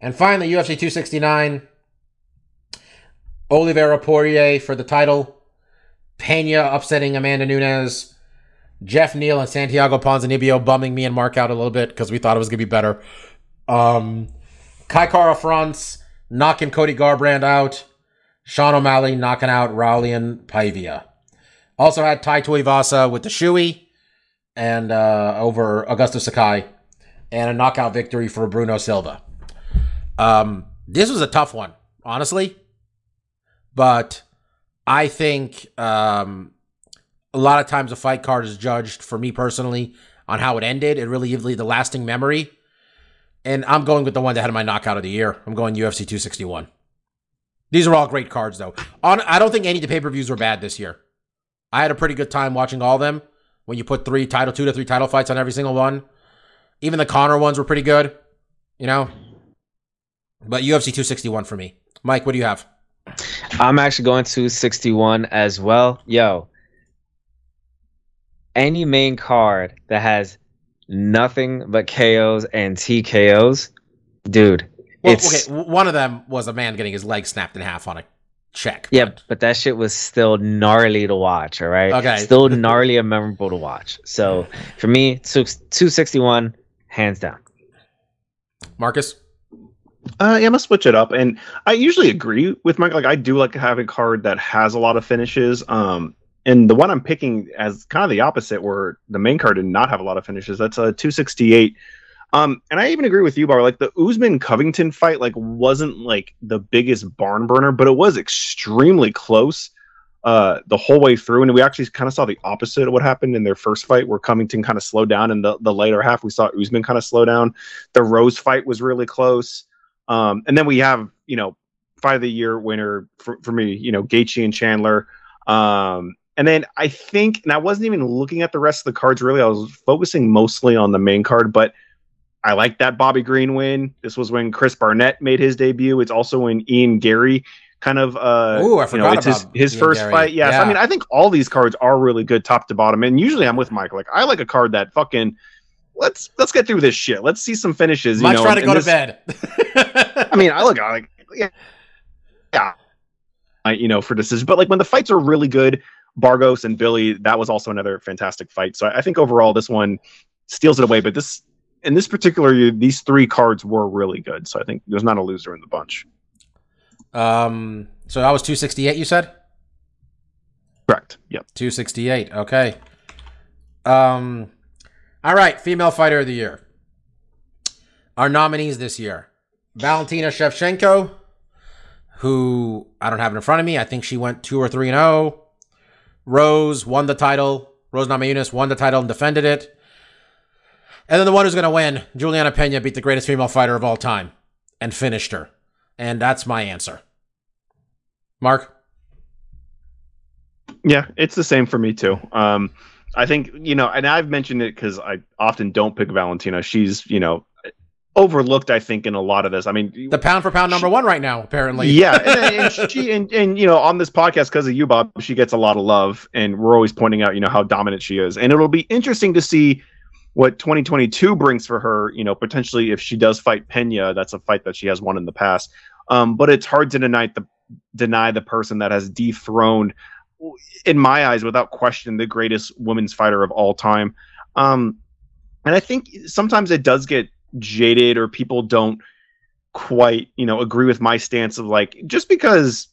And finally, UFC 269. Oliveira Poirier for the title. Pena upsetting Amanda Nunes. Geoff Neal and Santiago Ponzinibbio bumming me and Mark out a little bit because we thought it was going to be better. Um, Kai Kara France knocking Cody Garbrandt out. Sean O'Malley knocking out Raulian Paiva. Also had Tai Tuivasa with the Shui and uh, over Augusto Sakai. And a knockout victory for Bruno Silva. Um, this was a tough one, honestly. But I think um, a lot of times a fight card is judged, for me personally, on how it ended. It really gives me the lasting memory. And I'm going with the one that had my knockout of the year. I'm going UFC 261. These are all great cards, though. On, I don't think any of the pay per views were bad this year. I had a pretty good time watching all of them. When you put three title, two to three title fights on every single one, even the Connor ones were pretty good. You know, but UFC 261 for me. Mike, what do you have? I'm actually going to 61 as well. Yo, any main card that has nothing but KOs and TKOs, dude, Well, it's okay, one of them was a man getting his leg snapped in half on a check. yeah, but- but that shit was still gnarly to watch. All right, Okay. still gnarly and memorable to watch. So for me, two- 261, hands down. Marcus. Uh, yeah, I'm gonna switch it up, and I usually agree with Mike. Like, I do like having a card that has a lot of finishes. Um, and the one I'm picking as kind of the opposite, where the main card did not have a lot of finishes. That's a 268. Um, and I even agree with you, Bar. Like the Usman Covington fight, like wasn't like the biggest barn burner, but it was extremely close uh the whole way through and we actually kind of saw the opposite of what happened in their first fight where Covington kind of slowed down and the, the later half we saw Usman kind of slow down the Rose fight was really close um and then we have you know fight of the year winner for, for me you know Gaethje and Chandler um and then I think and I wasn't even looking at the rest of the cards really I was focusing mostly on the main card but I like that Bobby Green win. This was when Chris Barnett made his debut. It's also when Ian Gary kind of uh Ooh, I you know, forgot it's his, his Ian first Gary. fight. Yes. Yeah. I mean, I think all these cards are really good top to bottom. And usually I'm with Mike. Like I like a card that fucking let's let's get through this shit. Let's see some finishes. You Mike's know, trying to go to bed. I mean, I look I like yeah, yeah. I, you know, for decisions. But like when the fights are really good, Burgos and Billy, that was also another fantastic fight. So I, I think overall this one steals it away. But this in this particular year, these three cards were really good. So I think there's not a loser in the bunch. um, so that was 268, you said? Correct. Yep. 268. Okay. Um, all right. Female fighter of the year. Our nominees this year Valentina Shevchenko, who I don't have in front of me. I think she went 2 or 3 and 0. Rose won the title. Rose Namajunas won the title and defended it. And then the one who's going to win, Julianna Pena, beat the greatest female fighter of all time and finished her. And that's my answer. Mark? Yeah, it's the same for me too. Um, I think you know, and I've mentioned it because I often don't pick Valentina. She's you know overlooked. I think in a lot of this. I mean, The pound for pound number one right now, apparently. yeah, and, and she and, and you know on this podcast because of you, Bob, she gets a lot of love, and we're always pointing out you know how dominant she is, and it'll be interesting to see what 2022 brings for her. You know, potentially if she does fight Pena, that's a fight that she has won in the past. Um, but it's hard to deny the deny the person that has dethroned, in my eyes, without question, the greatest women's fighter of all time. Um, and I think sometimes it does get jaded, or people don't quite, you know, agree with my stance of like just because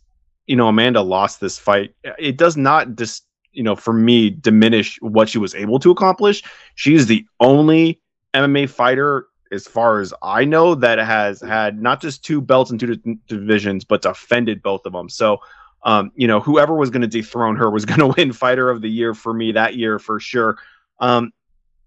you know Amanda lost this fight, it does not dis you know for me diminish what she was able to accomplish. She's the only MMA fighter as far as I know that has had not just two belts in two di- divisions but defended both of them. So um, you know, whoever was going to dethrone her was going to win fighter of the year for me that year for sure. Um,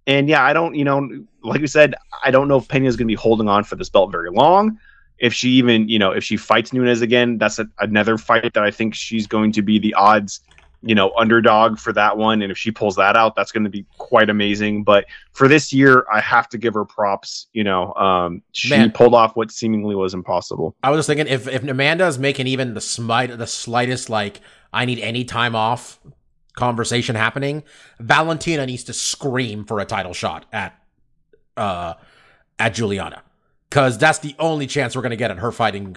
and yeah, I don't, you know, like we said, I don't know if Pena is going to be holding on for this belt very long. If she even, you know, if she fights Nunes again, that's a, another fight that I think she's going to be the odds, you know, underdog for that one. And if she pulls that out, that's going to be quite amazing. But for this year, I have to give her props. You know, um, she Man. pulled off what seemingly was impossible. I was just thinking if if Amanda is making even the smite the slightest like I need any time off conversation happening, Valentina needs to scream for a title shot at uh at Julianna. Cause that's the only chance we're gonna get at her fighting.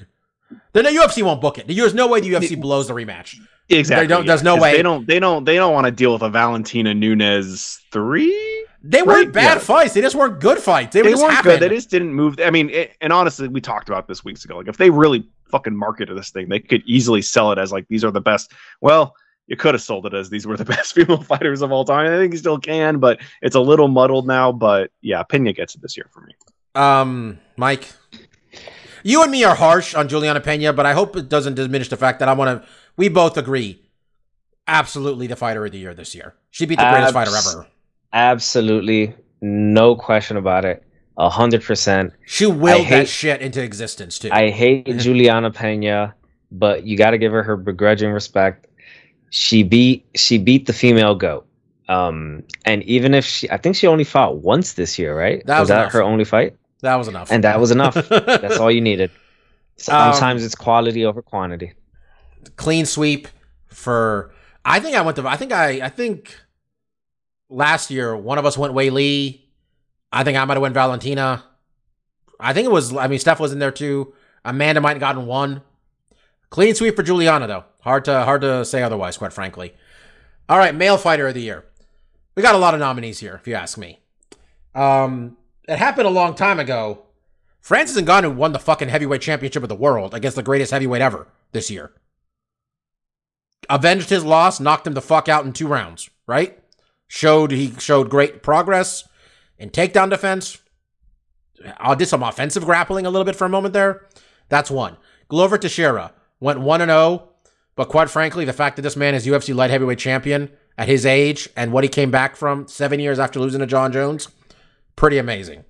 The UFC won't book it. There's no way the UFC blows the rematch. Exactly. don't- there's no way- They don't. They don't. They don't want to deal with a Valentina Nunes three. They weren't Right, bad yeah. fights. They just weren't good fights. They, they just weren't good. They just didn't move. I mean, it, and honestly, we talked about this weeks ago. Like, if they really fucking marketed this thing, they could easily sell it as like these are the best. Well, you could have sold it as these were the best female fighters of all time. I think you still can, but it's a little muddled now. But yeah, Pena gets it this year for me. Um, Mike, you and me are harsh on Julianna Pena, but I hope it doesn't diminish the fact that I want to. We both agree, absolutely the fighter of the year this year. She beat the greatest fighter ever. Absolutely, no question about it. A hundred percent. She willed that shit into existence too. I hate Julianna Pena but you got to give her her begrudging respect. She beat she beat the female goat. Um, and even if she, I think she only fought once this year, right? That was that her only fight? That was enough. And that was enough. That's all you needed. Um, Sometimes it's quality over quantity. Clean sweep for I think I went to I think I I think last year one of us went Weili. I think I might have went Valentina. I think it was I mean Steph was in there too. Amanda might have gotten one. Clean sweep for Julianna though. Hard to hard to say otherwise, quite frankly. All right, male fighter of the year. We got a lot of nominees here, if you ask me. Um, it happened a long time ago. Francis Ngannou won the fucking heavyweight championship of the world against the greatest heavyweight ever this year. Avenged his loss, knocked him the fuck out in two rounds, right? Showed he showed great progress in takedown defense. I did some offensive grappling a little bit for a moment there. That's one. Glover Teixeira went 1 and 0, but quite frankly, the fact that this man is UFC light heavyweight champion at his age and what he came back from 7 years after losing to Jon Jones, pretty amazing.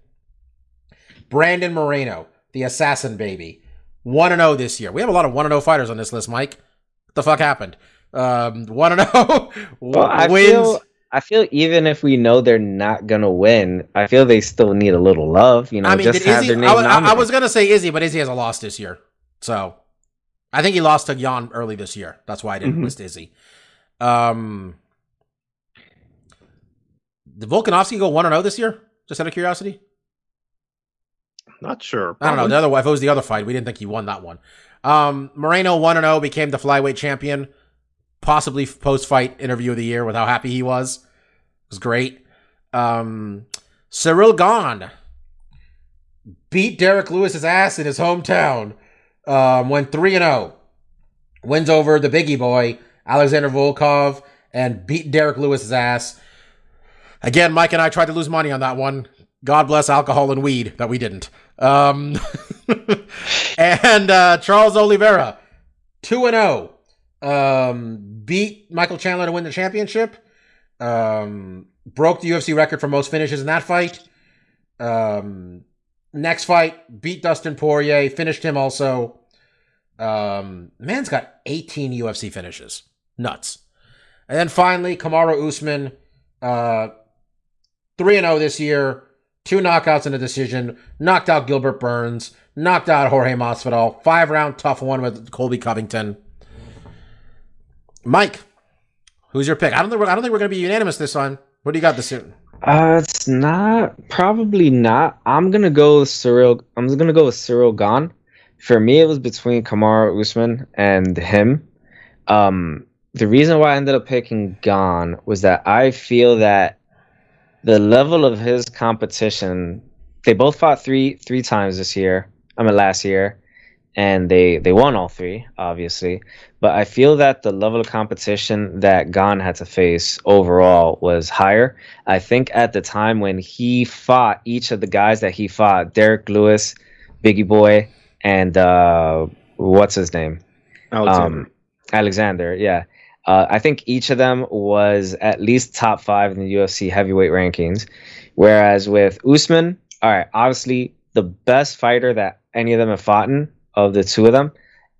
Brandon Moreno, the assassin baby, 1 and 0 this year. We have a lot of 1 and 0 fighters on this list, Mike. What the fuck happened? Um, 1 and 0 Well, I wins. feel I feel even if we know they're not gonna win, I feel they still need a little love. You know, I mean, just did have Izzy, their name I, was- I- I was gonna say Izzy, but Izzy has a loss this year, so I think he lost to Jan early this year. That's why I didn't Mhm. list Izzy. Um, did Volkanovski go one and zero this year? Just out of curiosity, Not sure. I don't know. The other if it was the other fight, we didn't think he won that one. Um, Moreno one and zero became the flyweight champion, possibly post fight interview of the year with how happy he was. It was great. Um, Ciryl Gane beat Derrick Lewis's ass in his hometown. Um, went three and zero. Wins over the biggie boy Alexander Volkov and beat Derrick Lewis's ass. Again, Mike and I tried to lose money on that one. God bless alcohol and weed that we didn't. Um, and uh, Charles Oliveira, two and zero, um, beat Michael Chandler to win the championship. Um, broke the UFC record for most finishes in that fight. Um, next fight, beat Dustin Poirier, finished him also. Um, man's got 18 UFC finishes. Nuts. And then finally, Kamaru Usman, uh, 3 0 this year, two knockouts in a decision, knocked out Gilbert Burns, knocked out Jorge Masvidal, five round tough one with Colby Covington. Mike, who's your pick? I don't think we're, I don't think we're going to be unanimous this time. What do you got this year? Uh, it's not probably not. I'm gonna go with Ciryl. I'm gonna go with Ciryl Gane. For me, it was between Kamaru Usman and him. Um, the reason why I ended up picking Gane was that I feel that the level of his competition. They both fought three three times this year. I mean, last year, and they they won all three, obviously. But I feel that the level of competition that Gane had to face overall was higher. I think at the time when he fought each of the guys that he fought, Derrick Lewis, Biggie Boy, and uh, what's his name? Alexander. Um, Alexander, yeah. Uh, I think each of them was at least top five in the UFC heavyweight rankings. Whereas with Usman, all right, obviously the best fighter that any of them have fought in of the two of them,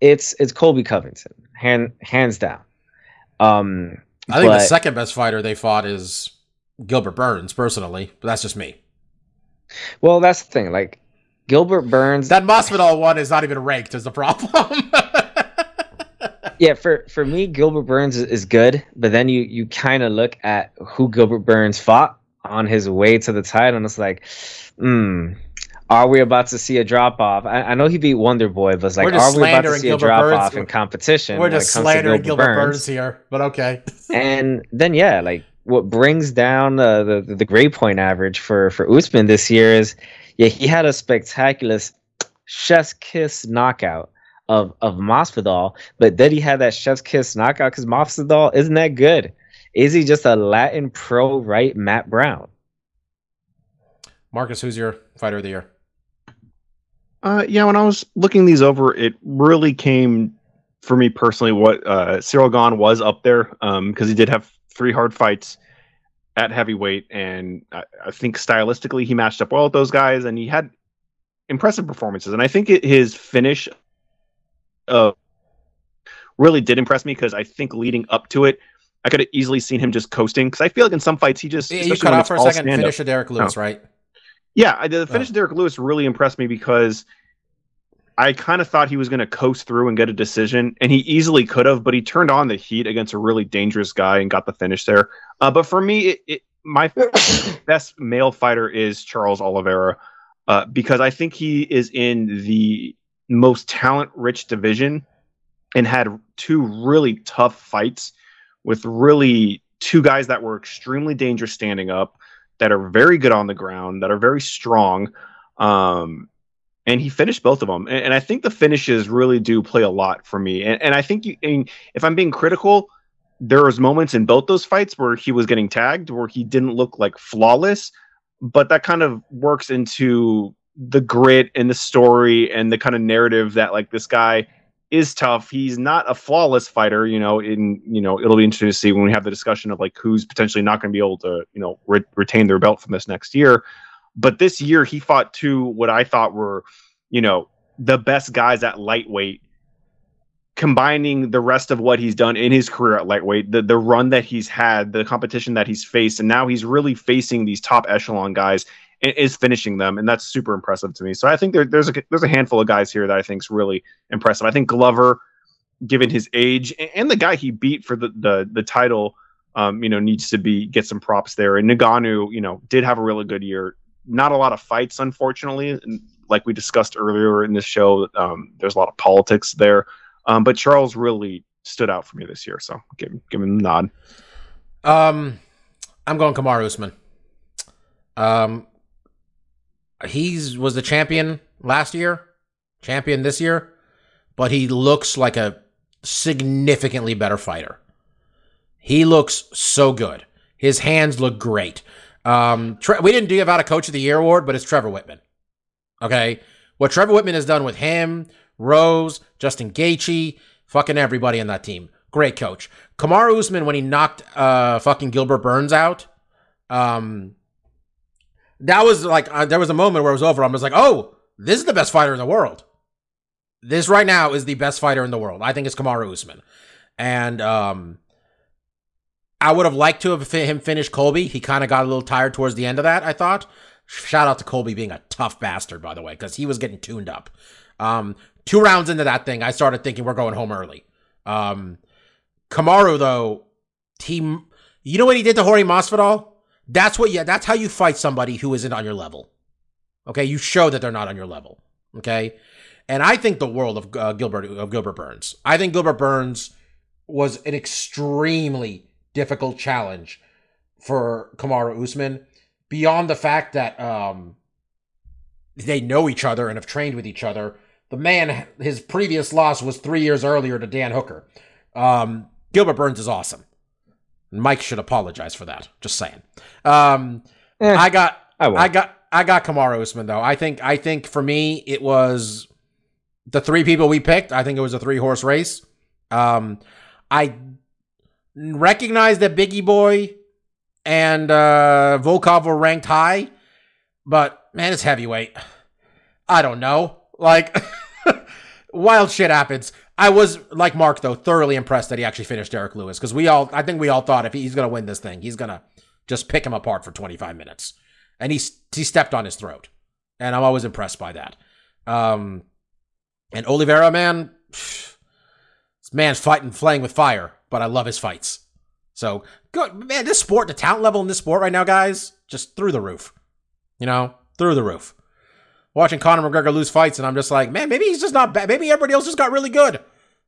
it's it's Colby Covington, hand, hands down. Um, I think the second best fighter they fought is Gilbert Burns, personally, but that's just me. well, that's the thing. Like Gilbert Burns, That Masvidal one is not even ranked, is the problem. yeah, for for me, Gilbert Burns is, is good, but then you you kind of look at who Gilbert Burns fought on his way to the title, and it's like, hmm, are we about to see a drop off? I, I know he beat Wonder Boy, but it's like, We're we about to see Gilbert a drop off in competition? We're just slandering Gilbert Burns. Burns? here, but okay. And then yeah, like what brings down uh, the the grade point average for for Usman this year is yeah he had a spectacular chef's kiss knockout of of Masvidal, but then he had that chef's kiss knockout because Masvidal isn't that good. Is he just a Latin pro right Matt Brown? Marcus, who's your fighter of the year? Uh, yeah, when I was looking these over, it really came for me personally what uh, Ciryl Gane was up there because he did have three hard fights at heavyweight, and I, I think stylistically he matched up well with those guys, and he had impressive performances. And I think it, his finish of really did impress me because I think leading up to it, I could have easily seen him just coasting because I feel like in some fights he just you cut off for a second. Finish Derrick Lewis, right? Yeah, the finish of Derrick Lewis really impressed me because I kind of thought he was going to coast through and get a decision, and he easily could have, but he turned on the heat against a really dangerous guy and got the finish there. Uh, but for me, it, it, my best male fighter is Charles Oliveira uh, because I think he is in the most talent-rich division and had two really tough fights with really two guys that were extremely dangerous standing up that are very good on the ground, that are very strong. Um, and he finished both of them. And, and I think the finishes really do play a lot for me. And, and I think you, mean, if I'm being critical, there was moments in both those fights where he was getting tagged, where he didn't look like flawless, but that kind of works into the grit and the story and the kind of narrative that like this guy is tough. He's not a flawless fighter, you know. In you know, it'll be interesting to see when we have the discussion of like who's potentially not going to be able to, you know, re- retain their belt from this next year. But this year, he fought two what I thought were, you know, the best guys at lightweight, combining the rest of what he's done in his career at lightweight, the the run that he's had, the competition that he's faced, and now he's really facing these top echelon guys is finishing them, and that's super impressive to me. So I think there, there's a there's a handful of guys here that I think is really impressive. I think Glover, given his age and, the guy he beat for the the, the title, um, you know, needs to be get some props there. And Ngannou, you know, did have a really good year. Not a lot of fights, unfortunately, like we discussed earlier in this show, um, there's a lot of politics there. Um, but Charles really stood out for me this year, so give give him the nod. Um, I'm going Kamaru Usman. Um, he's was the champion last year, champion this year, but he looks like a significantly better fighter. He looks so good. His hands look great. Um, Tre- we didn't give out a Coach of the Year award, but it's Trevor Wittman. Okay, what Trevor Wittman has done with him, Rose, Justin Gaethje, fucking everybody on that team. Great coach. Kamaru Usman when he knocked uh fucking Gilbert Burns out, um, that was like uh, there was a moment where it was over. I was like, oh, this is the best fighter in the world. This right now is the best fighter in the world. I think it's Kamaru Usman, and um, I would have liked to have fi- him finish Colby. He kind of got a little tired towards the end of that. I thought. Shout out to Colby being a tough bastard, by the way, because he was getting tuned up. Um, two rounds into that thing, I started thinking we're going home early. Um, Kamaru though, he, you know what he did to Jorge Masvidal? That's what, yeah, that's how you fight somebody who isn't on your level. Okay, you show that they're not on your level. Okay, and I think the world of uh, Gilbert of Gilbert Burns. I think Gilbert Burns was an extremely difficult challenge for Kamaru Usman. Beyond the fact that um, they know each other and have trained with each other, the man, his previous loss was three years earlier to Dan Hooker. Um, Gilbert Burns is awesome. Mike should apologize for that. Just saying. Um, Eh, I got I. I got I got Kamaru Usman though. I think I think for me it was the three people we picked. I think it was a three horse race. Um, I recognize that Biggie Boy and uh, Volkov were ranked high, but man, it's heavyweight. I don't know. Like wild shit happens. I was like Mark though, thoroughly impressed that he actually finished Derrick Lewis because we all, I think we all thought if he's gonna win this thing, he's gonna just pick him apart for 25 minutes, and he he stepped on his throat, and I'm always impressed by that. Um, and Oliveira, man, this man's fighting, playing with fire, but I love his fights. So good, man. This sport, the talent level in this sport right now, guys, just through the roof. You know, through the roof. Watching Conor McGregor lose fights, and I'm just like, man, maybe he's just not bad. Maybe everybody else just got really good.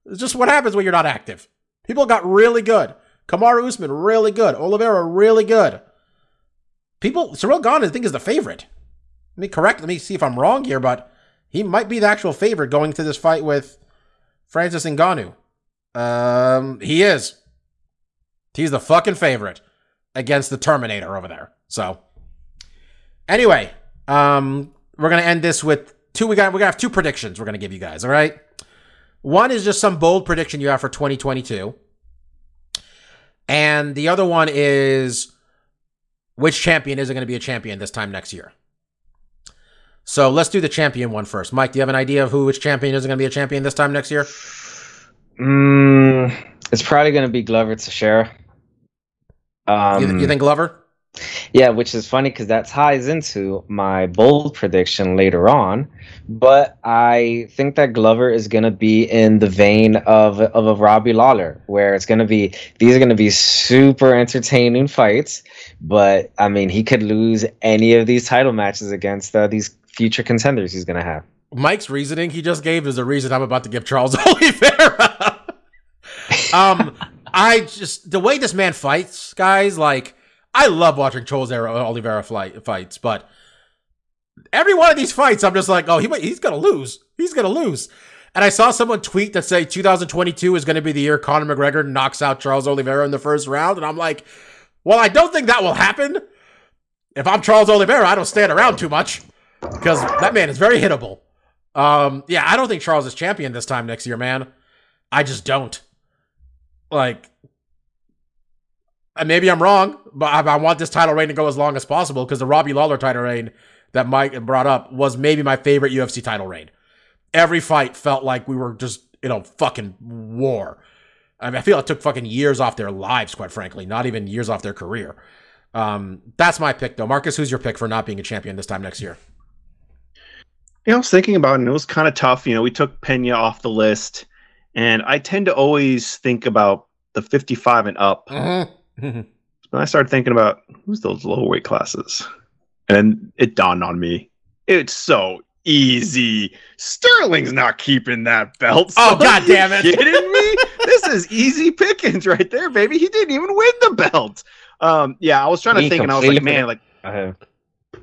It's just what happens when you're not active. People got really good. Kamaru Usman, really good. Oliveira, really good. People, Ciryl Gane, I think, is the favorite. Let me correct. Let me see if I'm wrong here, but he might be the actual favorite going to this fight with Francis Ngannou. Um, he is. He's the fucking favorite against the Terminator over there. So, anyway, um, we're gonna end this with two. We got we're gonna have two predictions. We're gonna give you guys. All right. One is just some bold prediction you have for 2022, and the other one is which champion isn't going to be a champion this time next year. So let's do the champion one first. Mike, do you have an idea of who which champion isn't going to be a champion this time next year? Mm, it's probably going to be Glover Teixeira. Um, you, you think Glover? Yeah, which is funny because that ties into my bold prediction later on. But I think that Glover is going to be in the vein of of a Robbie Lawler, where it's going to be these are going to be super entertaining fights. But I mean, he could lose any of these title matches against uh, these future contenders he's going to have. Mike's reasoning he just gave is the reason I'm about to give Charles Oliveira. um, I just the way this man fights, guys, like I love watching Charles Oliveira fight, fights, but every one of these fights, I'm just like, oh, he he's gonna lose. He's gonna lose. And I saw someone tweet that say 2022 is going to be the year Conor McGregor knocks out Charles Oliveira in the first round, and I'm like, well, I don't think that will happen. If I'm Charles Oliveira, I don't stand around too much because that man is very hittable. Um, yeah, I don't think Charles is champion this time next year, man. I just don't. Like, maybe I'm wrong, but I, I want this title reign to go as long as possible because the Robbie Lawler title reign that Mike brought up was maybe my favorite UFC title reign. Every fight felt like we were just, you know, fucking war. I mean, I feel it took fucking years off their lives, quite frankly, not even years off their career. Um, that's my pick, though. Marcus, who's your pick for not being a champion this time next year? You know, I was thinking about it, and it was kind of tough. You know, we took Pena off the list, and I tend to always think about the 55 and up. Mm-hmm. But I started thinking about who's those low weight classes, and it dawned on me it's so easy. Sterling's not keeping that belt. Oh god damn it! Kidding me? this is easy pickings right there, baby. He didn't even win the belt. Um, yeah, I was trying to think, and I was like, man, like.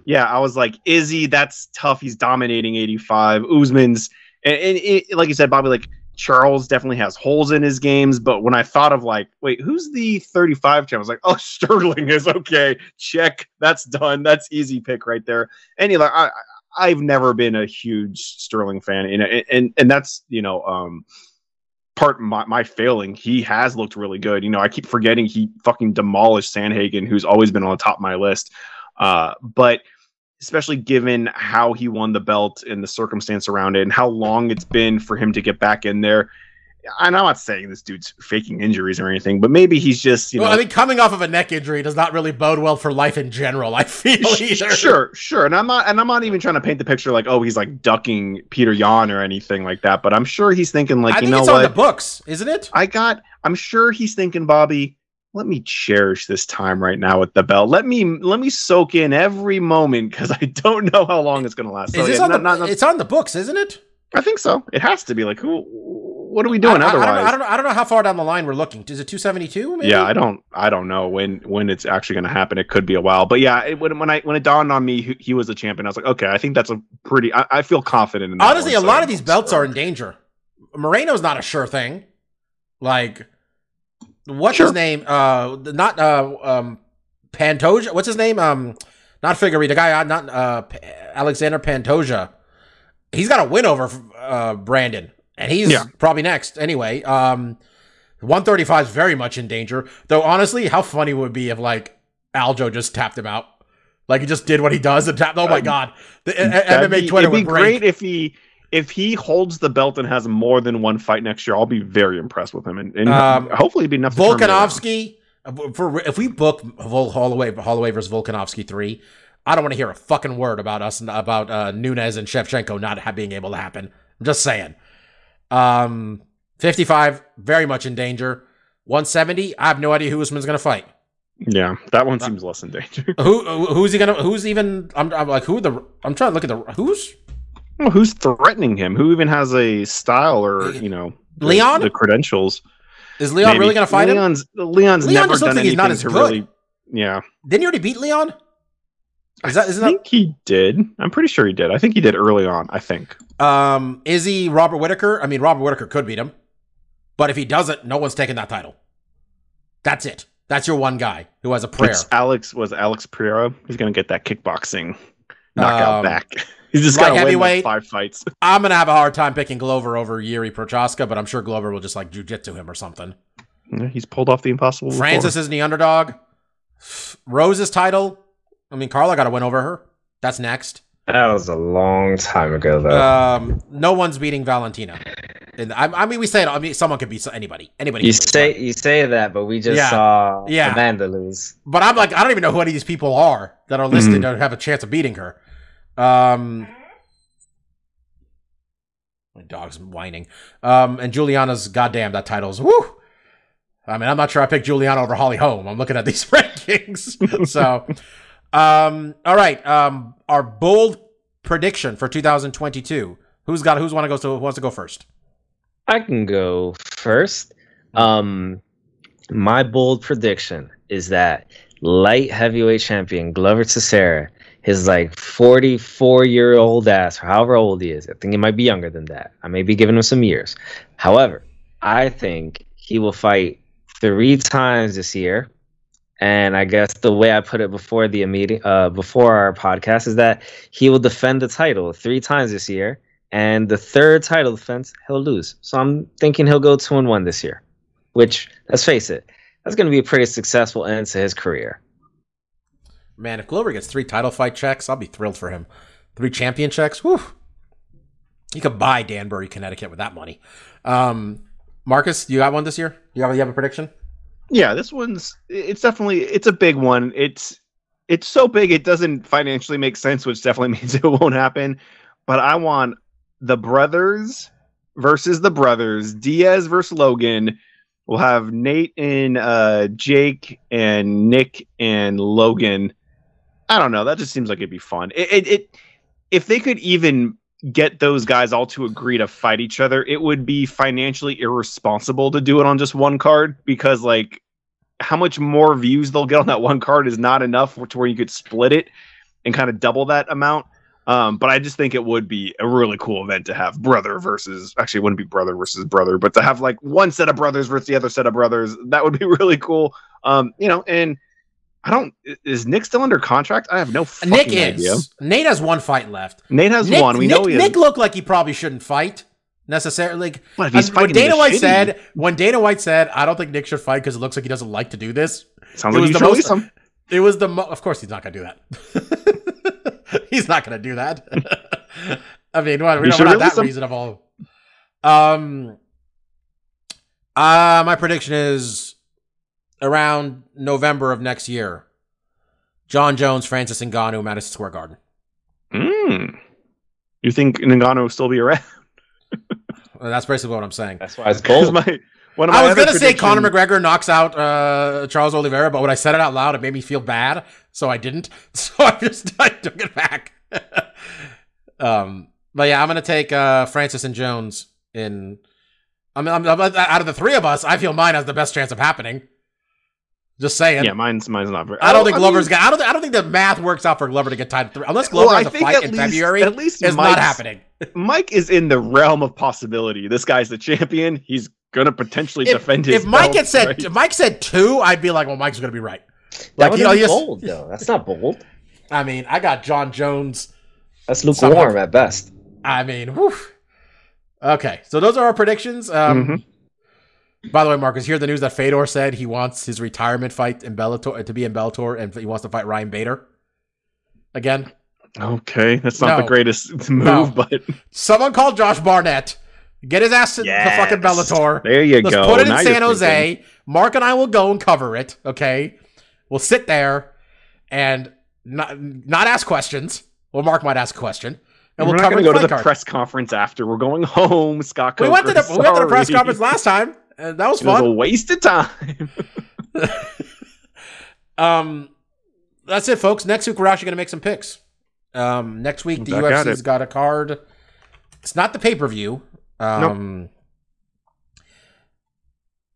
Yeah, I was like, Izzy, that's tough. He's dominating 85. Usman's, and, and it, like you said, Bobby, like Charles definitely has holes in his games. But when I thought of like, wait, who's the 35 champ? I was like, oh, Sterling is okay. Check. That's done. That's easy pick right there. Like, I, I've never been a huge Sterling fan, and and and that's you know, um, part my, my failing. He has looked really good. You know, I keep forgetting he fucking demolished Sandhagen, who's always been on the top of my list. Uh, but especially given how he won the belt and the circumstance around it and how long it's been for him to get back in there. And I'm not saying this dude's faking injuries or anything, but maybe he's just, you well, know. I mean, coming off of a neck injury does not really bode well for life in general. I feel either. Sure, sure, and I'm not, and I'm not even trying to paint the picture like, oh, he's like ducking Petr Yan or anything like that. But I'm sure he's thinking like, I you think know what? on the books, isn't it? I got. I'm sure he's thinking, Bobby. Let me cherish this time right now with the belt. Let me let me soak in every moment because I don't know how long it's going to last. So, yeah, on not- the? not- not- it's on the books, isn't it? I think so. It has to be like who? What are we doing I, I- otherwise? I, don't know, I don't know. I don't know how far down the line we're looking. Is it 272? Maybe? yeah, I don't. I don't know when when it's actually going to happen. It could be a while, but yeah, it, when when I when it dawned on me he, he was a champion, I was like, okay, I think that's a pretty. I, I feel confident in that. Honestly, a one, lot so- of these belts are in danger. Moreno's not a sure thing. Like, what's Sure. his name? Uh, not uh, um, Pantoja. What's his name? Um, not Figueroa. The guy, uh, not uh, Alexander Pantoja. He's got a win over uh Brandon, and he's Yeah. probably next anyway. Um, 135 is very much in danger. Though honestly, how funny would it be if like Aljo just tapped him out? Like he just did what he does and tapped. Oh my Uh, god, the MMA be- Twitter It'd be would break. great if he if he holds the belt and has more than one fight next year. I'll be very impressed with him, and, and Um, hopefully, it'd be enough. to turn it around. Volkanovski. uh, For if we book Holloway, Holloway versus Volkanovski three, I don't want to hear a fucking word about us about uh, Nunes and Shevchenko not being able to happen. I'm just saying. Um, 55 very much in danger. 170. I have no idea who Usman's gonna fight. Yeah, that one seems less in danger. Who who- who's he gonna? Who's even? I'm, I'm like who the? I'm trying to look at the who's who's threatening him? Who even has a style or you know Leon? the credentials? is Leon Maybe. really gonna fight him? Leon's Leon's Leon never done like he's anything not as to good. really. Yeah, Didn't he already beat Leon? Is that isn't I think he did. I'm pretty sure he did. I think he did early on. I think. um is he Robert Whitaker? I mean Robert Whitaker could beat him, but if he doesn't, no one's taking that title. That's it. That's your one guy who has a prayer. It's Alex was Alex Pereira. He's gonna get that kickboxing knockout Um, back. He's just light gotta win heavyweight. like five fights. I'm gonna have a hard time picking Glover over Jiri Prochazka, but I'm sure Glover will just like jujitsu him or something. Yeah, He's pulled off the impossible. before. Francis is the underdog. Rose's title. I mean, Carla got to win over her. That's next. that was a long time ago, though. Um, no one's beating Valentina. And I, I mean, we say it. I mean, someone could be so- anybody. Anybody. You can lose, say you say that, but we just Yeah. saw Yeah. Amanda lose. but, but I'm like, I don't even know who any of these people are that are listed that have a chance of beating her. Um, my dog's whining. Um, and Julianna's goddamn that title's woo. I mean, I'm not sure I picked Juliana over Holly Holm. I'm looking at these rankings. so, um, all right. Um, our bold prediction for 2022. Who's got? Who's want to go? So who wants to go first? I can go first. Um, my bold prediction is that light heavyweight champion Glover Teixeira, his like 44 year old ass, or however old he is, I think he might be younger than that. I may be giving him some years. However, I think he will fight three times this year. And I guess the way I put it before the meeting, uh, before our podcast, is that he will defend the title three times this year, and the third title defense he'll lose. So I'm thinking he'll go two and one this year, which let's face it, that's going to be a pretty successful end to his career. Man, if Glover gets three title fight checks, I'll be thrilled for him. Three champion checks, whew. You could buy Danbury, Connecticut with that money. Um, Marcus, you got one this year? You have, you have a prediction? Yeah, this one's it's definitely it's a big one. It's it's so big it doesn't financially make sense, which definitely means it won't happen. But I want the brothers versus the brothers, Diaz versus Logan. We'll have Nate and uh, Jake and Nick and Logan. I don't know. That just seems like it'd be fun. It, it, it if they could even get those guys all to agree to fight each other, it would be financially irresponsible to do it on just one card because like how much more views they'll get on that one card is not enough to where you could split it and kind of double that amount. Um, but I just think it would be a really cool event to have brother versus actually it wouldn't be brother versus brother, but to have like one set of brothers versus the other set of brothers, that would be really cool. Um, you know, and I don't is Nick still under contract? I have no fucking Nick idea. Nate has one fight left. Nate has Nick, one. We Nick, know he Nick is. looked like he probably shouldn't fight necessarily. Like, But if he's uh, when Dana White shitty- said, when Dana White said, I don't think Nick should fight because it looks like he doesn't like to do this. Sounds it like was you the most- him. It was the mo- of course he's not gonna do that. he's not gonna do that. I mean, what, we are not should we're not that him. reasonable. Um, uh, my prediction is around November of next year. Jon Jones, Francis Ngannou, Madison Square Garden. Mm. You think Ngannou will still be around? Uh, That's basically what I'm saying. That's why it's 'Cause bold. my one of my I was gonna say Conor McGregor knocks out uh, Charles Oliveira, but when I said it out loud, it made me feel bad, so I didn't. So I just I took it back. um, but yeah, I'm gonna take uh, Francis and Jones in. I mean, I'm, I'm- out of the three of us, I feel mine has the best chance of happening. Just saying. Yeah, mine's mine's not very. I don't think I Glover's mean, got. I don't. I don't think the math works out for Glover to get tied to three unless Glover well, has a think fight in least, February. At least It's not happening. Mike is in the realm of possibility. This guy's the champion. He's gonna potentially If, defend his. if Mike belt, had said right? if Mike said two, I'd be like, well, Mike's gonna be right. That Like would you know, be just- bold though. That's not bold. I mean, I got Jon Jones. That's lukewarm at best. I mean, whew. Okay, so those are our predictions. Um, Mhm. By the way, Marcus, hear the news that Fedor said he wants his retirement fight in Bellator to be in Bellator, and he wants to fight Ryan Bader again. Okay, that's not the greatest move, No. but Someone call Josh Barnett. Get his ass to Yes. the fucking Bellator. there you Let's go. put it in Now San Jose. thinking. Mark and I will go and cover it. Okay, we'll sit there and not not ask questions. Well, Mark might ask a question, and We're we'll not going to go to the card. press conference after. We're going home, Scott. We went to the Coker. we went to the press conference last time, and that was It was fun. a waste of time. Um, that's it, folks. Next week we're actually going to make some picks. Um, next week the UFC's got a card. It's not the pay per view. Um,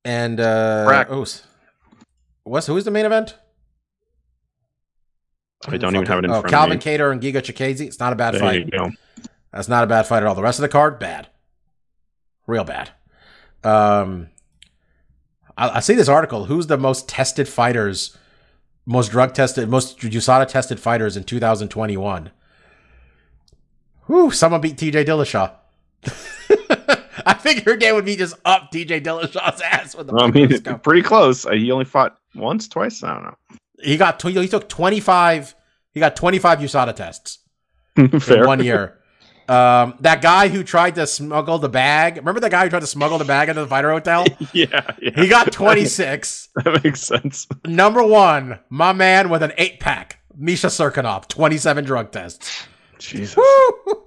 and uh, oh, what's who's the main event? I don't even have it in oh, front Calvin of me. Kattar and Giga Chikadze. It's not a bad There fight. That's not a bad fight at all. The rest of the card, bad, real bad. Um, I, I see this article. Who's the most tested fighters, most drug tested, most USADA tested fighters in 2021? Whew, someone beat TJ Dillashaw. I think your game would be just up TJ Dillashaw's ass with the I mean, microscope. pretty close. Uh, He only fought once, twice. I don't know. He got he took 25. He got 25 USADA tests in one year. Um, that guy who tried to smuggle the bag. Remember that guy who tried to smuggle the bag into the fighter hotel? yeah, yeah. He got 26. that makes sense. Number one, my man with an eight pack, Misha Cirkunov, 27 drug tests. Jesus. Woo!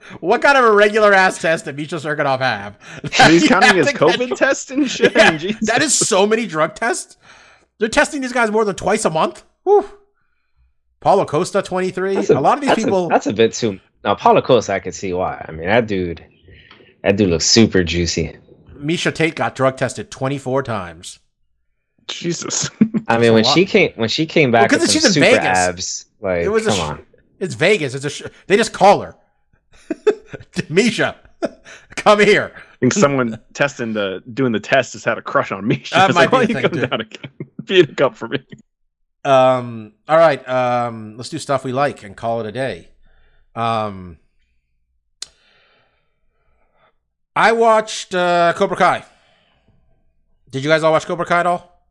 What kind of a regular ass test did Misha Cirkunov have? And he's counting have his to get- COVID test and shit. Yeah, Jesus. that is so many drug tests. They're testing these guys more than twice a month. Whew. Paulo Costa, 23. That's A, lot of these that's people. A, that's a bit too. Now, Paulo Costa, I can see why. I mean, that dude, that dude looks super juicy. Miesha Tate got drug tested 24 times. Jesus. I mean, when lot. she came, when she came back, Well, 'cause with she's some in Vegas. abs, like, It was a come sh- on. It's Vegas. It's a sh- they just call her. Misha, come here. I think someone testing the doing the test has had a crush on me. That It's might like, be "Why you thing, come too. down again? Beat a cup for me. Um. All right. Um. Let's do stuff we like and call it a day. Um. I watched uh, Cobra Kai. Did you guys all watch Cobra Kai at all?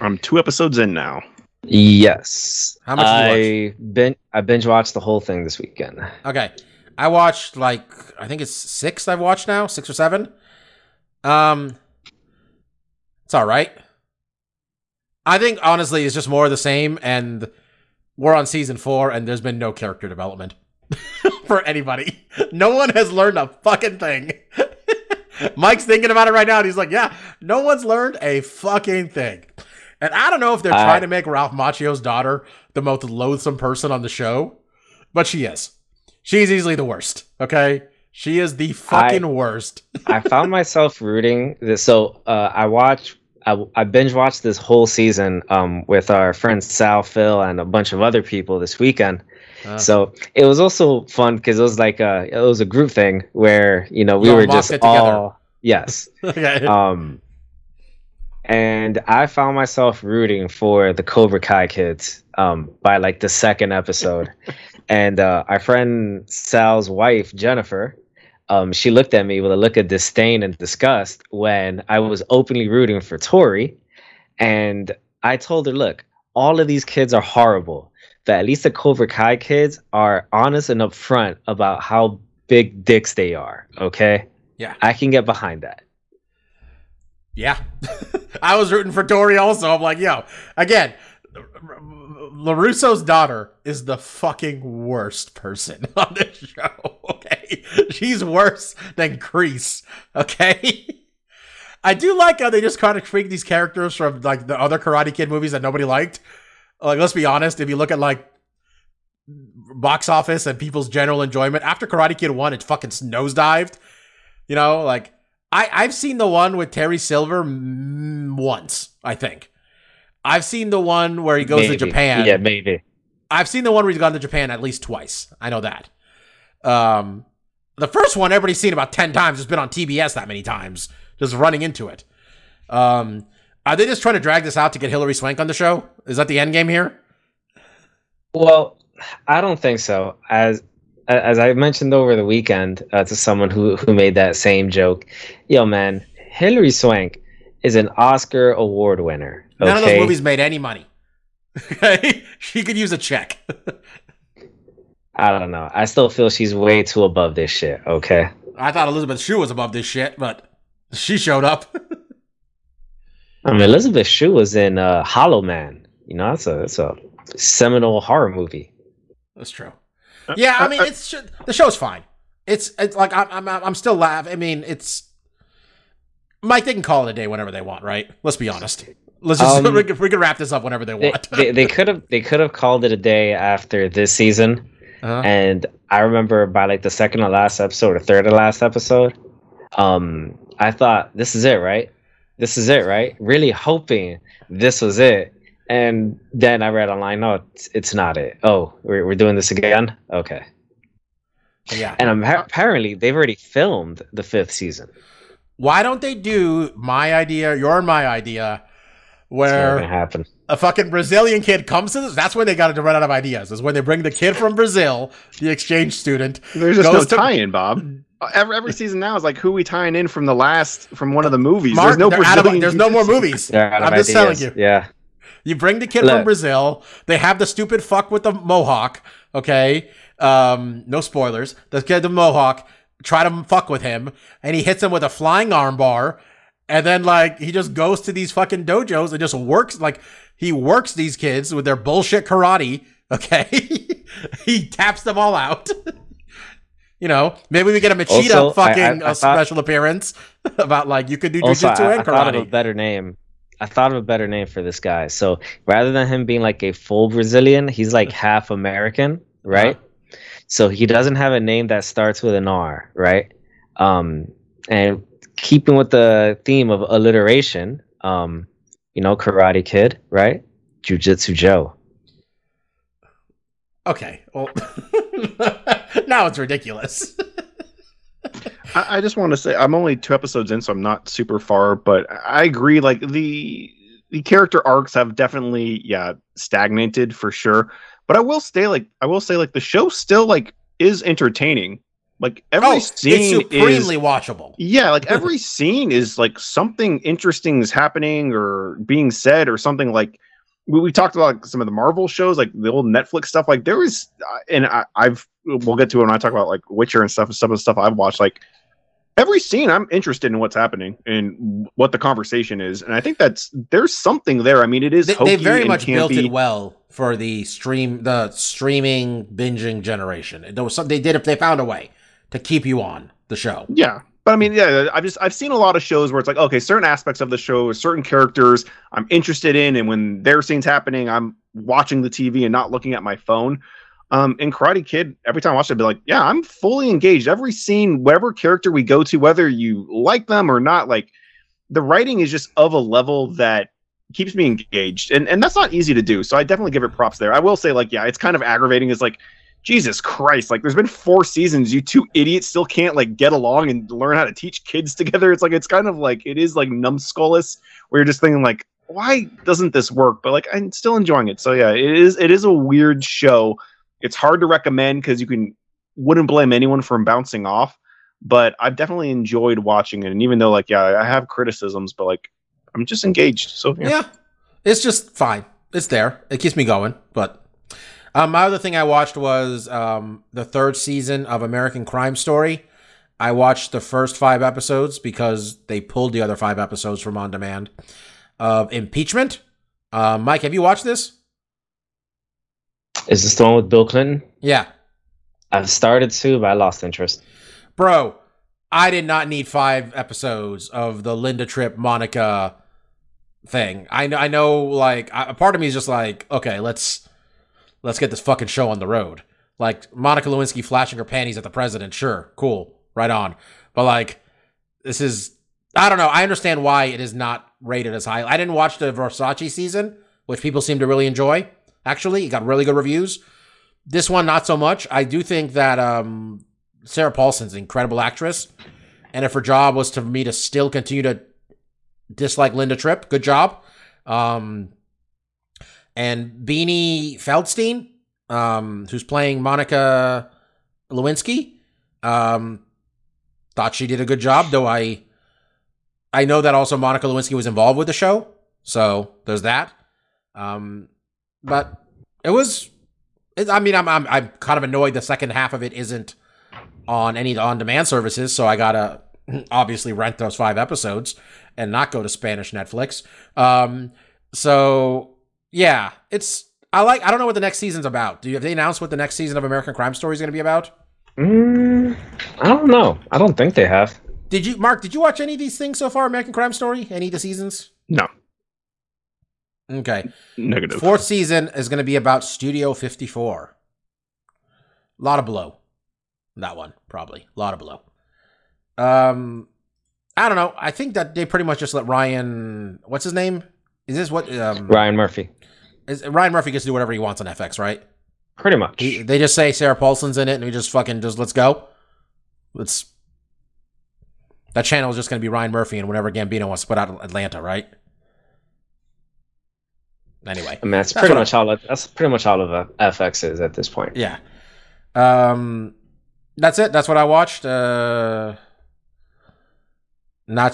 I'm two episodes in now. Yes. How much did you I bin- I binge watched the whole thing this weekend. Okay. I watched like I think it's six I've watched now, six or seven. Um it's all right. I think honestly it's just more of the same and we're on season 4 and there's been no character development for anybody. No one has learned a fucking thing. Mike's thinking about it right now and he's like, "Yeah, no one's learned a fucking thing." And I don't know if they're I- trying to make Ralph Macchio's daughter the most loathsome person on the show, but she is. She's easily the worst. Okay, she is the fucking worst. I found myself rooting this. So uh, I watched, I, I binge watched this whole season um, with our friends Sal, Phil, and a bunch of other people this weekend. Uh. So it was also fun because it was like a it was a group thing where you know we You were just all yes. okay. Um, and I found myself rooting for the Cobra Kai kids um, by like the second episode. and uh, our friend Sal's wife, Jennifer, um, she looked at me with a look of disdain and disgust when I was openly rooting for Tori. And I told her, look, all of these kids are horrible, but at least the Cobra Kai kids are honest and upfront about how big dicks they are. Okay. Yeah. I can get behind that. Yeah. I was rooting for Tori also. I'm like, yo, again, LaRusso's daughter is the fucking worst person on this show. She's worse than Kreese. Okay. I do like how they just kind of treat these characters from like the other Karate Kid movies that nobody liked. Like, let's be honest, if you look at like box office and people's general enjoyment, after Karate Kid 1, it fucking nosedived. You know, like I I've seen the one with Terry Silver once, I think. I've seen the one where he goes to Japan. Yeah, maybe. I've seen the one where he's gone to Japan at least twice. I know that. Um, the first one everybody's seen about ten times. It's been on TBS that many times, just running into it. Um, are they just trying to drag this out to get Hilary Swank on the show? Is that the end game here? Well, I don't think so. As as I mentioned over the weekend uh, to someone who who made that same joke, yo man, Hilary Swank is an Oscar award winner. Okay? None of those movies made any money. Okay, she could use a check. I don't know. I still feel she's way too above this shit. Okay. I thought Elizabeth Shue was above this shit, but she showed up. I mean, Elizabeth Shue was in uh, Hollow Man. You know, that's a that's a seminal horror movie. That's true. Yeah, I mean, it's the show's fine. It's it's like I'm I'm I'm still laughing. I mean, it's Mike. They can call it a day whenever they want, right? Let's be honest. Let's just Um, we, can, we can wrap this up whenever they They want. they they could have they could have called it a day after this season. Uh-huh. and I remember by like the second to last episode or third to last episode, um, I thought this is it, right? This is it, right? Really hoping this was it, and then I read online, no, it's, it's not it. Oh, we're we're doing this again. Okay, yeah. and apparently they've already filmed the fifth season. Why don't they do my idea, your my idea, where It's gonna happen. A fucking Brazilian kid comes to this? That's when they got to run out of ideas. Is when they bring the kid from Brazil, the exchange student. There's just no to- tie-in, Bob. Every, every season now is like who we tying in from the last from one of the movies. Mark, there's no they're of- there's no more movies. They're out of I'm just ideas. telling you. Yeah, You bring the kid from Brazil. They have the stupid fuck with the mohawk. Okay. Um, no spoilers. The kid, the Mohawk, try to fuck with him, and he hits him with a flying armbar, and then like he just goes to these fucking dojos and just works like he works these kids with their bullshit karate. Okay, he taps them all out. you know, maybe we get a Machida Also, fucking I- I uh, thought- special appearance about like you could do jujitsu I, and I thought of a better name. I thought of a better name for this guy. So rather than him being like a full Brazilian, he's like half American, right? So he doesn't have a name that starts with an R, right? Um, and keeping with the theme of alliteration, um, you know, Karate Kid, right? Jujitsu Joe. Okay, well, now it's ridiculous. I, I just want to say I'm only two episodes in, so I'm not super far, but I agree. Like the the character arcs have definitely yeah stagnated for sure. But I will stay like I will say like the show still like is entertaining. Like every oh, it's scene supremely is watchable. yeah, like every scene is like something interesting is happening or being said or something like we, we talked about like, some of the Marvel shows, like the old Netflix stuff. Like there is, uh, and I, I've we'll get to it when I talk about like Witcher and stuff. And some of the stuff I've watched, like every scene, I'm interested in what's happening and what the conversation is. And I think that's there's something there. I mean, it is They, they very much built campy. it well for the stream, the streaming binging generation. There was they did if they found a way to keep you on the show. Yeah. But I mean, yeah, I've just I've seen a lot of shows where it's like, okay, certain aspects of the show, certain characters I'm interested in, and when their scenes happening, I'm watching the TV and not looking at my phone. Um, in Karate Kid, every time I watch it, I'd be like, yeah, I'm fully engaged. Every scene, whatever character we go to, whether you like them or not, like the writing is just of a level that keeps me engaged, and and that's not easy to do. So I definitely give it props there. I will say, like, yeah, it's kind of aggravating. Is like Jesus Christ, like there's been four seasons, you two idiots still can't like get along and learn how to teach kids together. It's like it's kind of like it is like numbskullless where you're just thinking like, why doesn't this work? But like I'm still enjoying it. So yeah, it is it is a weird show. It's hard to recommend because you can wouldn't blame anyone from bouncing off, but I've definitely enjoyed watching it. And even though like yeah, I have criticisms, but like I'm just engaged. So yeah. Yeah, it's just fine. It's there. It keeps me going. But um, my other thing I watched was um, the third season of American Crime Story. I watched the first five episodes because they pulled the other five episodes from on demand of impeachment. Uh, Mike, have you watched this? Is this the one with Bill Clinton? Yeah, I've started to, but I lost interest. bro. I did not need five episodes of the Linda Tripp Monica thing. I know. I know. Like, a part of me is just like, okay, let's let's get this fucking show on the road. Like Monica Lewinsky flashing her panties at the president. Sure, cool, right on. But like, this is I don't know. I understand why it is not rated as high. I didn't watch the Versace season, which people seem to really enjoy. Actually, it got really good reviews. This one, not so much. I do think that um, Sarah Paulson's an incredible actress, and if her job was to me to still continue to dislike Linda Tripp, good job. Um, and Beanie Feldstein, um, who's playing Monica Lewinsky, um, thought she did a good job. Though I, I know that also Monica Lewinsky was involved with the show, so there's that. Um, but it was. It, I mean, I'm, I'm I'm kind of annoyed the second half of it isn't on any on-demand services, so I gotta obviously rent those five episodes and not go to Spanish Netflix. Um, so yeah, it's I like. I don't know what the next season's about. Do you have they announced what the next season of American Crime Story is going to be about? Mm, I don't know. I don't think they have. Did you, Mark? Did you watch any of these things so far? American Crime Story? Any of the seasons? No. Okay. Negative. Fourth season is going to be about Studio 54. A lot of blow. That one, probably. A lot of blow. Um, I don't know. I think that they pretty much just let Ryan. What's his name? Is this what? Um, Ryan Murphy. Is, Ryan Murphy gets to do whatever he wants on FX, right? Pretty much. He, they just say Sarah Paulson's in it, and we just fucking just let's go. Let's. That channel is just going to be Ryan Murphy and whenever Gambino wants to put out Atlanta, right? Anyway, I mean, that's, That's pretty much all. It, that's pretty much all of uh, FX is at this point. yeah. Um, that's it. That's what I watched. Uh, not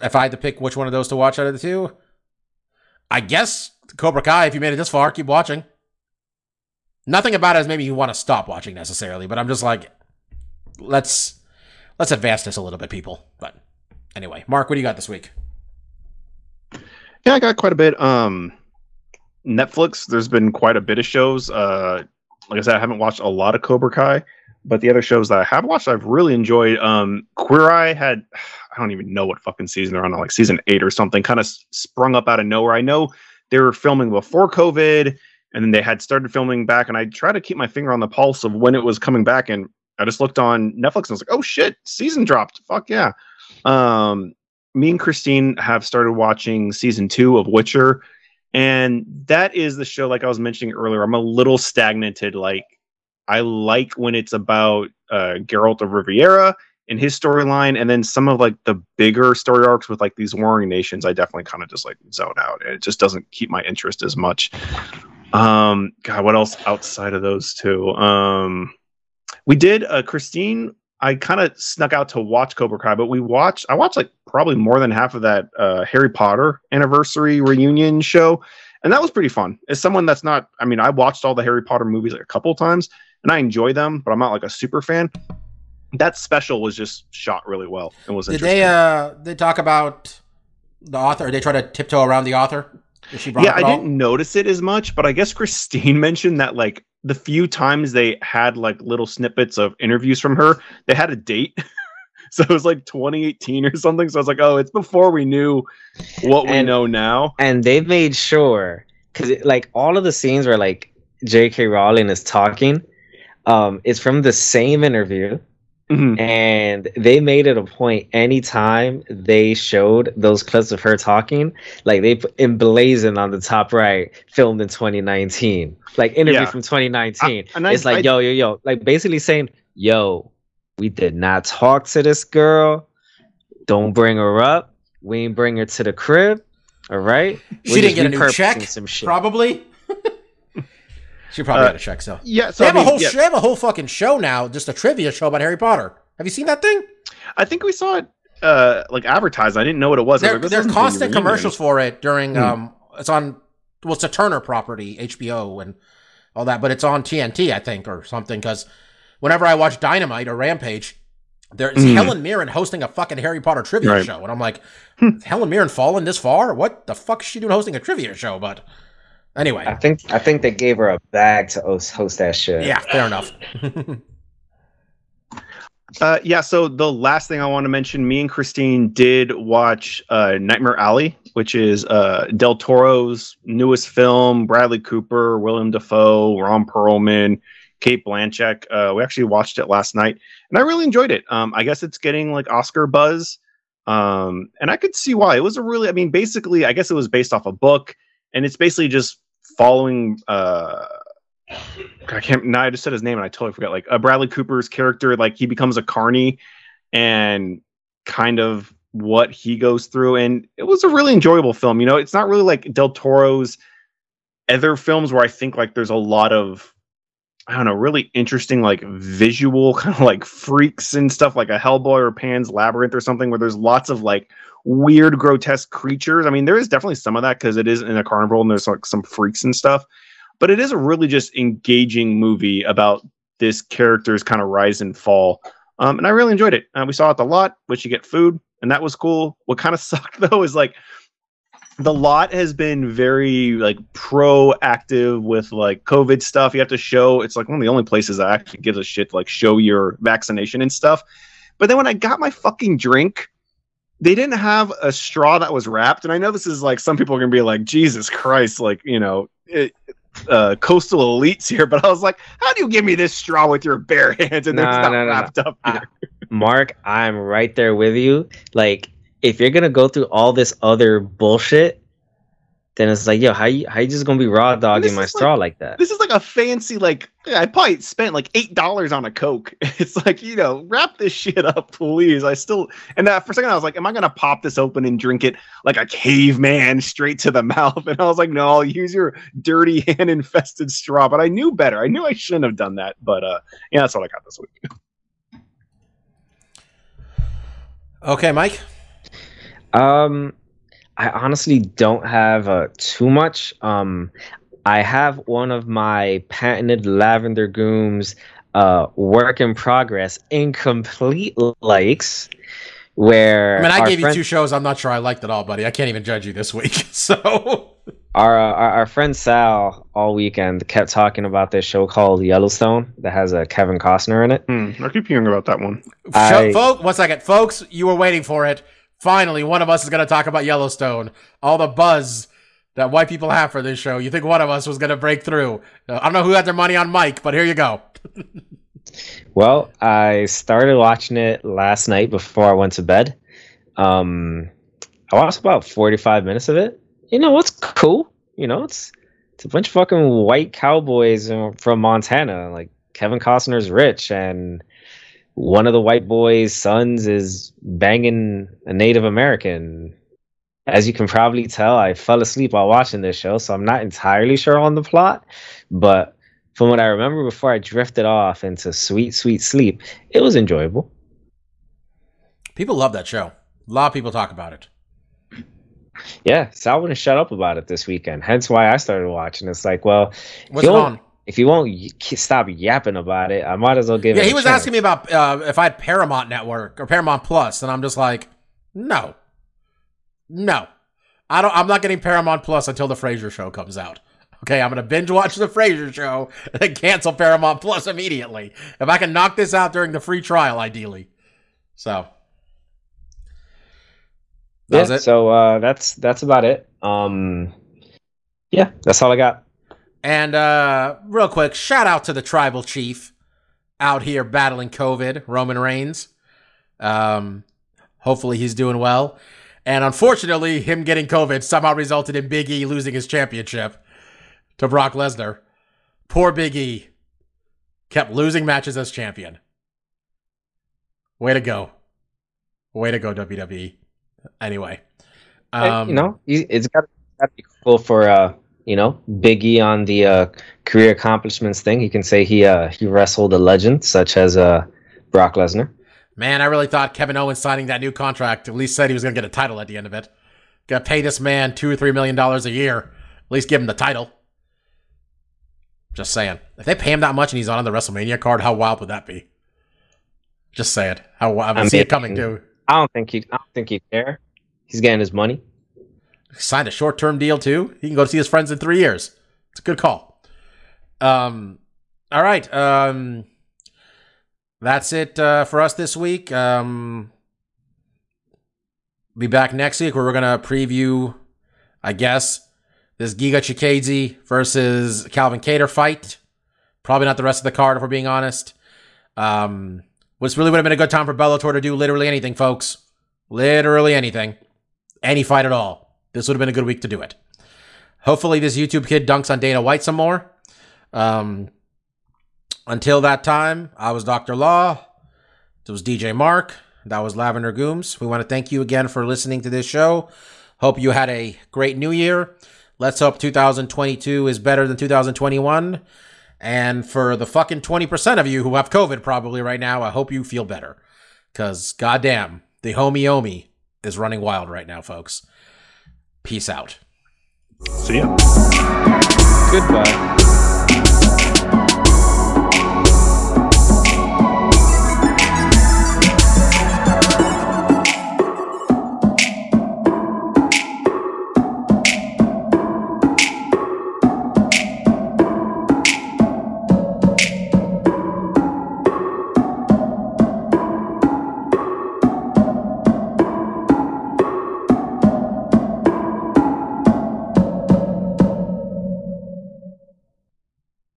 if I had to pick which one of those to watch out of the two. I guess Cobra Kai. If you made it this far, keep watching. Nothing about it has made me want to stop watching necessarily, but I'm just like, let's let's advance this a little bit, people. But anyway, Mark, what do you got this week? Yeah, I got quite a bit. Um, Netflix. There's been quite a bit of shows. Uh, like I said, I haven't watched a lot of Cobra Kai, but the other shows that I have watched, I've really enjoyed. Um, Queer Eye had, I don't even know what fucking season they're on, like season eight or something, kind of sprung up out of nowhere. I know they were filming before COVID, and then they had started filming back, and I try to keep my finger on the pulse of when it was coming back, and I just looked on Netflix and I was like, oh shit, season dropped. Fuck yeah. Um, me and Christine have started watching season two of Witcher, and that is the show. Like I was mentioning earlier, I'm a little stagnated. Like I like when it's about uh, Geralt of Riviera and his storyline, and then some of like the bigger story arcs with like these warring nations. I definitely kind of just like zone out, it just doesn't keep my interest as much. Um, God, what else outside of those two? Um, we did uh, Christine I kind of snuck out to watch Cobra Kai, but we watched. I watched like probably more than half of that uh, Harry Potter anniversary reunion show, and that was pretty fun. As someone that's not, I mean, I watched all the Harry Potter movies like a couple times, and I enjoy them, but I'm not like a super fan. That special was just shot really well and was. Did they uh they talk about the author? Or they try to tiptoe around the author? yeah, I didn't notice it as much, but I guess Christine mentioned that like the few times they had like little snippets of interviews from her, they had a date. so it was like 2018 or something. So I was like, oh, it's before we knew what we know now. And they made sure because like all of the scenes where like J.K. Rowling is talking, um, it's from the same interview. Mm-hmm. And they made it a point anytime they showed those clips of her talking, like they emblazoned on the top right, filmed in 2019, like interview yeah. from 2019. I, it's I, like, I, yo, yo, yo, like basically saying, yo, we did not talk to this girl. Don't bring her up. We ain't bring her to the crib. All right. She We're didn't get a new check. Some shit. Probably. She probably uh, got a check. So yeah, so they have I mean, a whole yeah. they have a whole fucking show now, just a trivia show about Harry Potter. Have you seen that thing? I think we saw it uh like advertised. I didn't know what it was. There, like, there's constant commercials for it during hmm. um. It's on. Well, it's a Turner property, HBO, and all that, but it's on TNT, I think, or something. Because whenever I watch Dynamite or Rampage, there's mm. Helen Mirren hosting a fucking Harry Potter trivia right. show, and I'm like, hmm. Helen Mirren fallen this far? What the fuck is she doing hosting a trivia show? But Anyway, I think I think they gave her a bag to host, host that shit. Yeah, fair enough. uh, yeah. So the last thing I want to mention, me and Christine did watch uh, Nightmare Alley, which is uh, Del Toro's newest film. Bradley Cooper, William Dafoe, Ron Perlman, Cate Blanchett. Uh, we actually watched it last night, and I really enjoyed it. Um, I guess it's getting like Oscar buzz, um, and I could see why. It was a really, I mean, basically, I guess it was based off a book and it's basically just following uh I can't now I just said his name and I totally forgot like uh, Bradley Cooper's character like he becomes a carny and kind of what he goes through. And it was a really enjoyable film you know? It's not really like Del Toro's other films where I think like there's a lot of I don't know really interesting like visual kind of like freaks and stuff like a Hellboy or Pan's Labyrinth or something where there's lots of like weird, grotesque creatures. I mean, there is definitely some of that because it is in a carnival and there's like some freaks and stuff. But it is a really just engaging movie about this character's kind of rise and fall. Um, and I really enjoyed it. Uh, we saw it a lot, which you get food, and that was cool. What kind of sucked though is like the lot has been very like proactive with like COVID stuff. You have to show it's like one of the only places that actually gives a shit to like show your vaccination and stuff. But then when I got my fucking drink, they didn't have a straw that was wrapped. And I know this is like some people are gonna be like, Jesus Christ, like you know, it, uh, coastal elites here. But I was like, how do you give me this straw with your bare hands and no, it's not no, wrapped no. up I, Mark, I'm right there with you. Like, if you're gonna go through all this other bullshit, then it's like, yo, how you how you just gonna be raw dogging my straw like, like, that? This is like a fancy like I probably spent like eight dollars on a Coke. It's like, you know, wrap this shit up, please. I still and that for a second I was like, am I gonna pop this open and drink it like a caveman straight to the mouth? And I was like, no, I'll use your dirty hand infested straw. But I knew better. I knew I shouldn't have done that. But uh yeah, that's what I got this week. Okay, Mike. Um I honestly don't have uh, too much. Um, I have one of my patented lavender gooms uh, work in progress, incomplete likes, where I mean, I our gave you two shows. I'm not sure I liked at all, buddy. I can't even judge you this week. So our, uh, our our friend Sal all weekend kept talking about this show called Yellowstone that has a Kevin Costner in it. Hmm, I keep hearing about that one. I- Show, folks, one second, folks. You were waiting for it. Finally, one of us is going to talk about Yellowstone. All the buzz that white people have for this show. You think one of us was going to break through? Uh, I don't know who had their money on Mike, but here you go. Well, I started watching it last night before I went to bed. Um, I watched about 45 minutes of it. You know, it's cool. You know, it's it's a bunch of fucking white cowboys from Montana. Like Kevin Costner's rich, and one of the white boys' sons is banging a Native American. As you can probably tell, I fell asleep while watching this show, so I'm not entirely sure on the plot. But from what I remember before I drifted off into sweet, sweet sleep, it was enjoyable. People love that show. A lot of people talk about it. Yeah, Sal wouldn't shut up about it this weekend. Hence why I started watching. It's like, well, What's you it on? If you won't y- stop yapping about it, I might as well give it. Yeah, he a was chance. asking me about uh, if I had Paramount Network or Paramount Plus, and I'm just like, no, no, I don't. I'm not getting Paramount Plus until the Frasier show comes out. Okay, I'm gonna binge watch the Frasier show and then cancel Paramount Plus immediately if I can knock this out during the free trial, ideally. So that Yeah, it. so uh, that's that's about it. Um, yeah, that's all I got. And uh, real quick, shout out to the tribal chief out here battling COVID, Roman Reigns. Um, hopefully he's doing well. And unfortunately, him getting COVID somehow resulted in Big E losing his championship to Brock Lesnar. Poor Big E kept losing matches as champion. Way to go. Way to go, WWE. Anyway. Um, you know, it's got to be cool for uh, you know, Biggie on the uh, career accomplishments thing. He can say he uh, he wrestled a legend such as uh, Brock Lesnar. Man, I really thought Kevin Owens signing that new contract at least said he was going to get a title at the end of it. Got to pay this man two or three million dollars a year. At least give him the title. Just saying. If they pay him that much and he's on the WrestleMania card, how wild would that be? Just saying. How. I I see it coming too. I don't think he I don't think he care. He's getting his money. Signed a short term deal too. He can go see his friends in three years. It's a good call. Um, all right. Um, that's it uh, for us this week. Um, be back next week where we're gonna preview, I guess, this Giga Chikadze versus Calvin Kattar fight. Probably not the rest of the card, if we're being honest. Um, which really would have been a good time for Bellator to do literally anything, folks. Literally anything. Any fight at all. This would have been a good week to do it. Hopefully, this YouTube kid dunks on Dana White some more. Um, until that time, I was Dr. Law. It was DJ Mark. That was Lavender Gooms. We want to thank you again for listening to this show. Hope you had a great new year. Let's hope 2022 is better than 2021. And for the fucking 20% of you who have COVID probably right now, I hope you feel better. Because, goddamn, the homie Omi is running wild right now, folks. Peace out. See ya. Goodbye.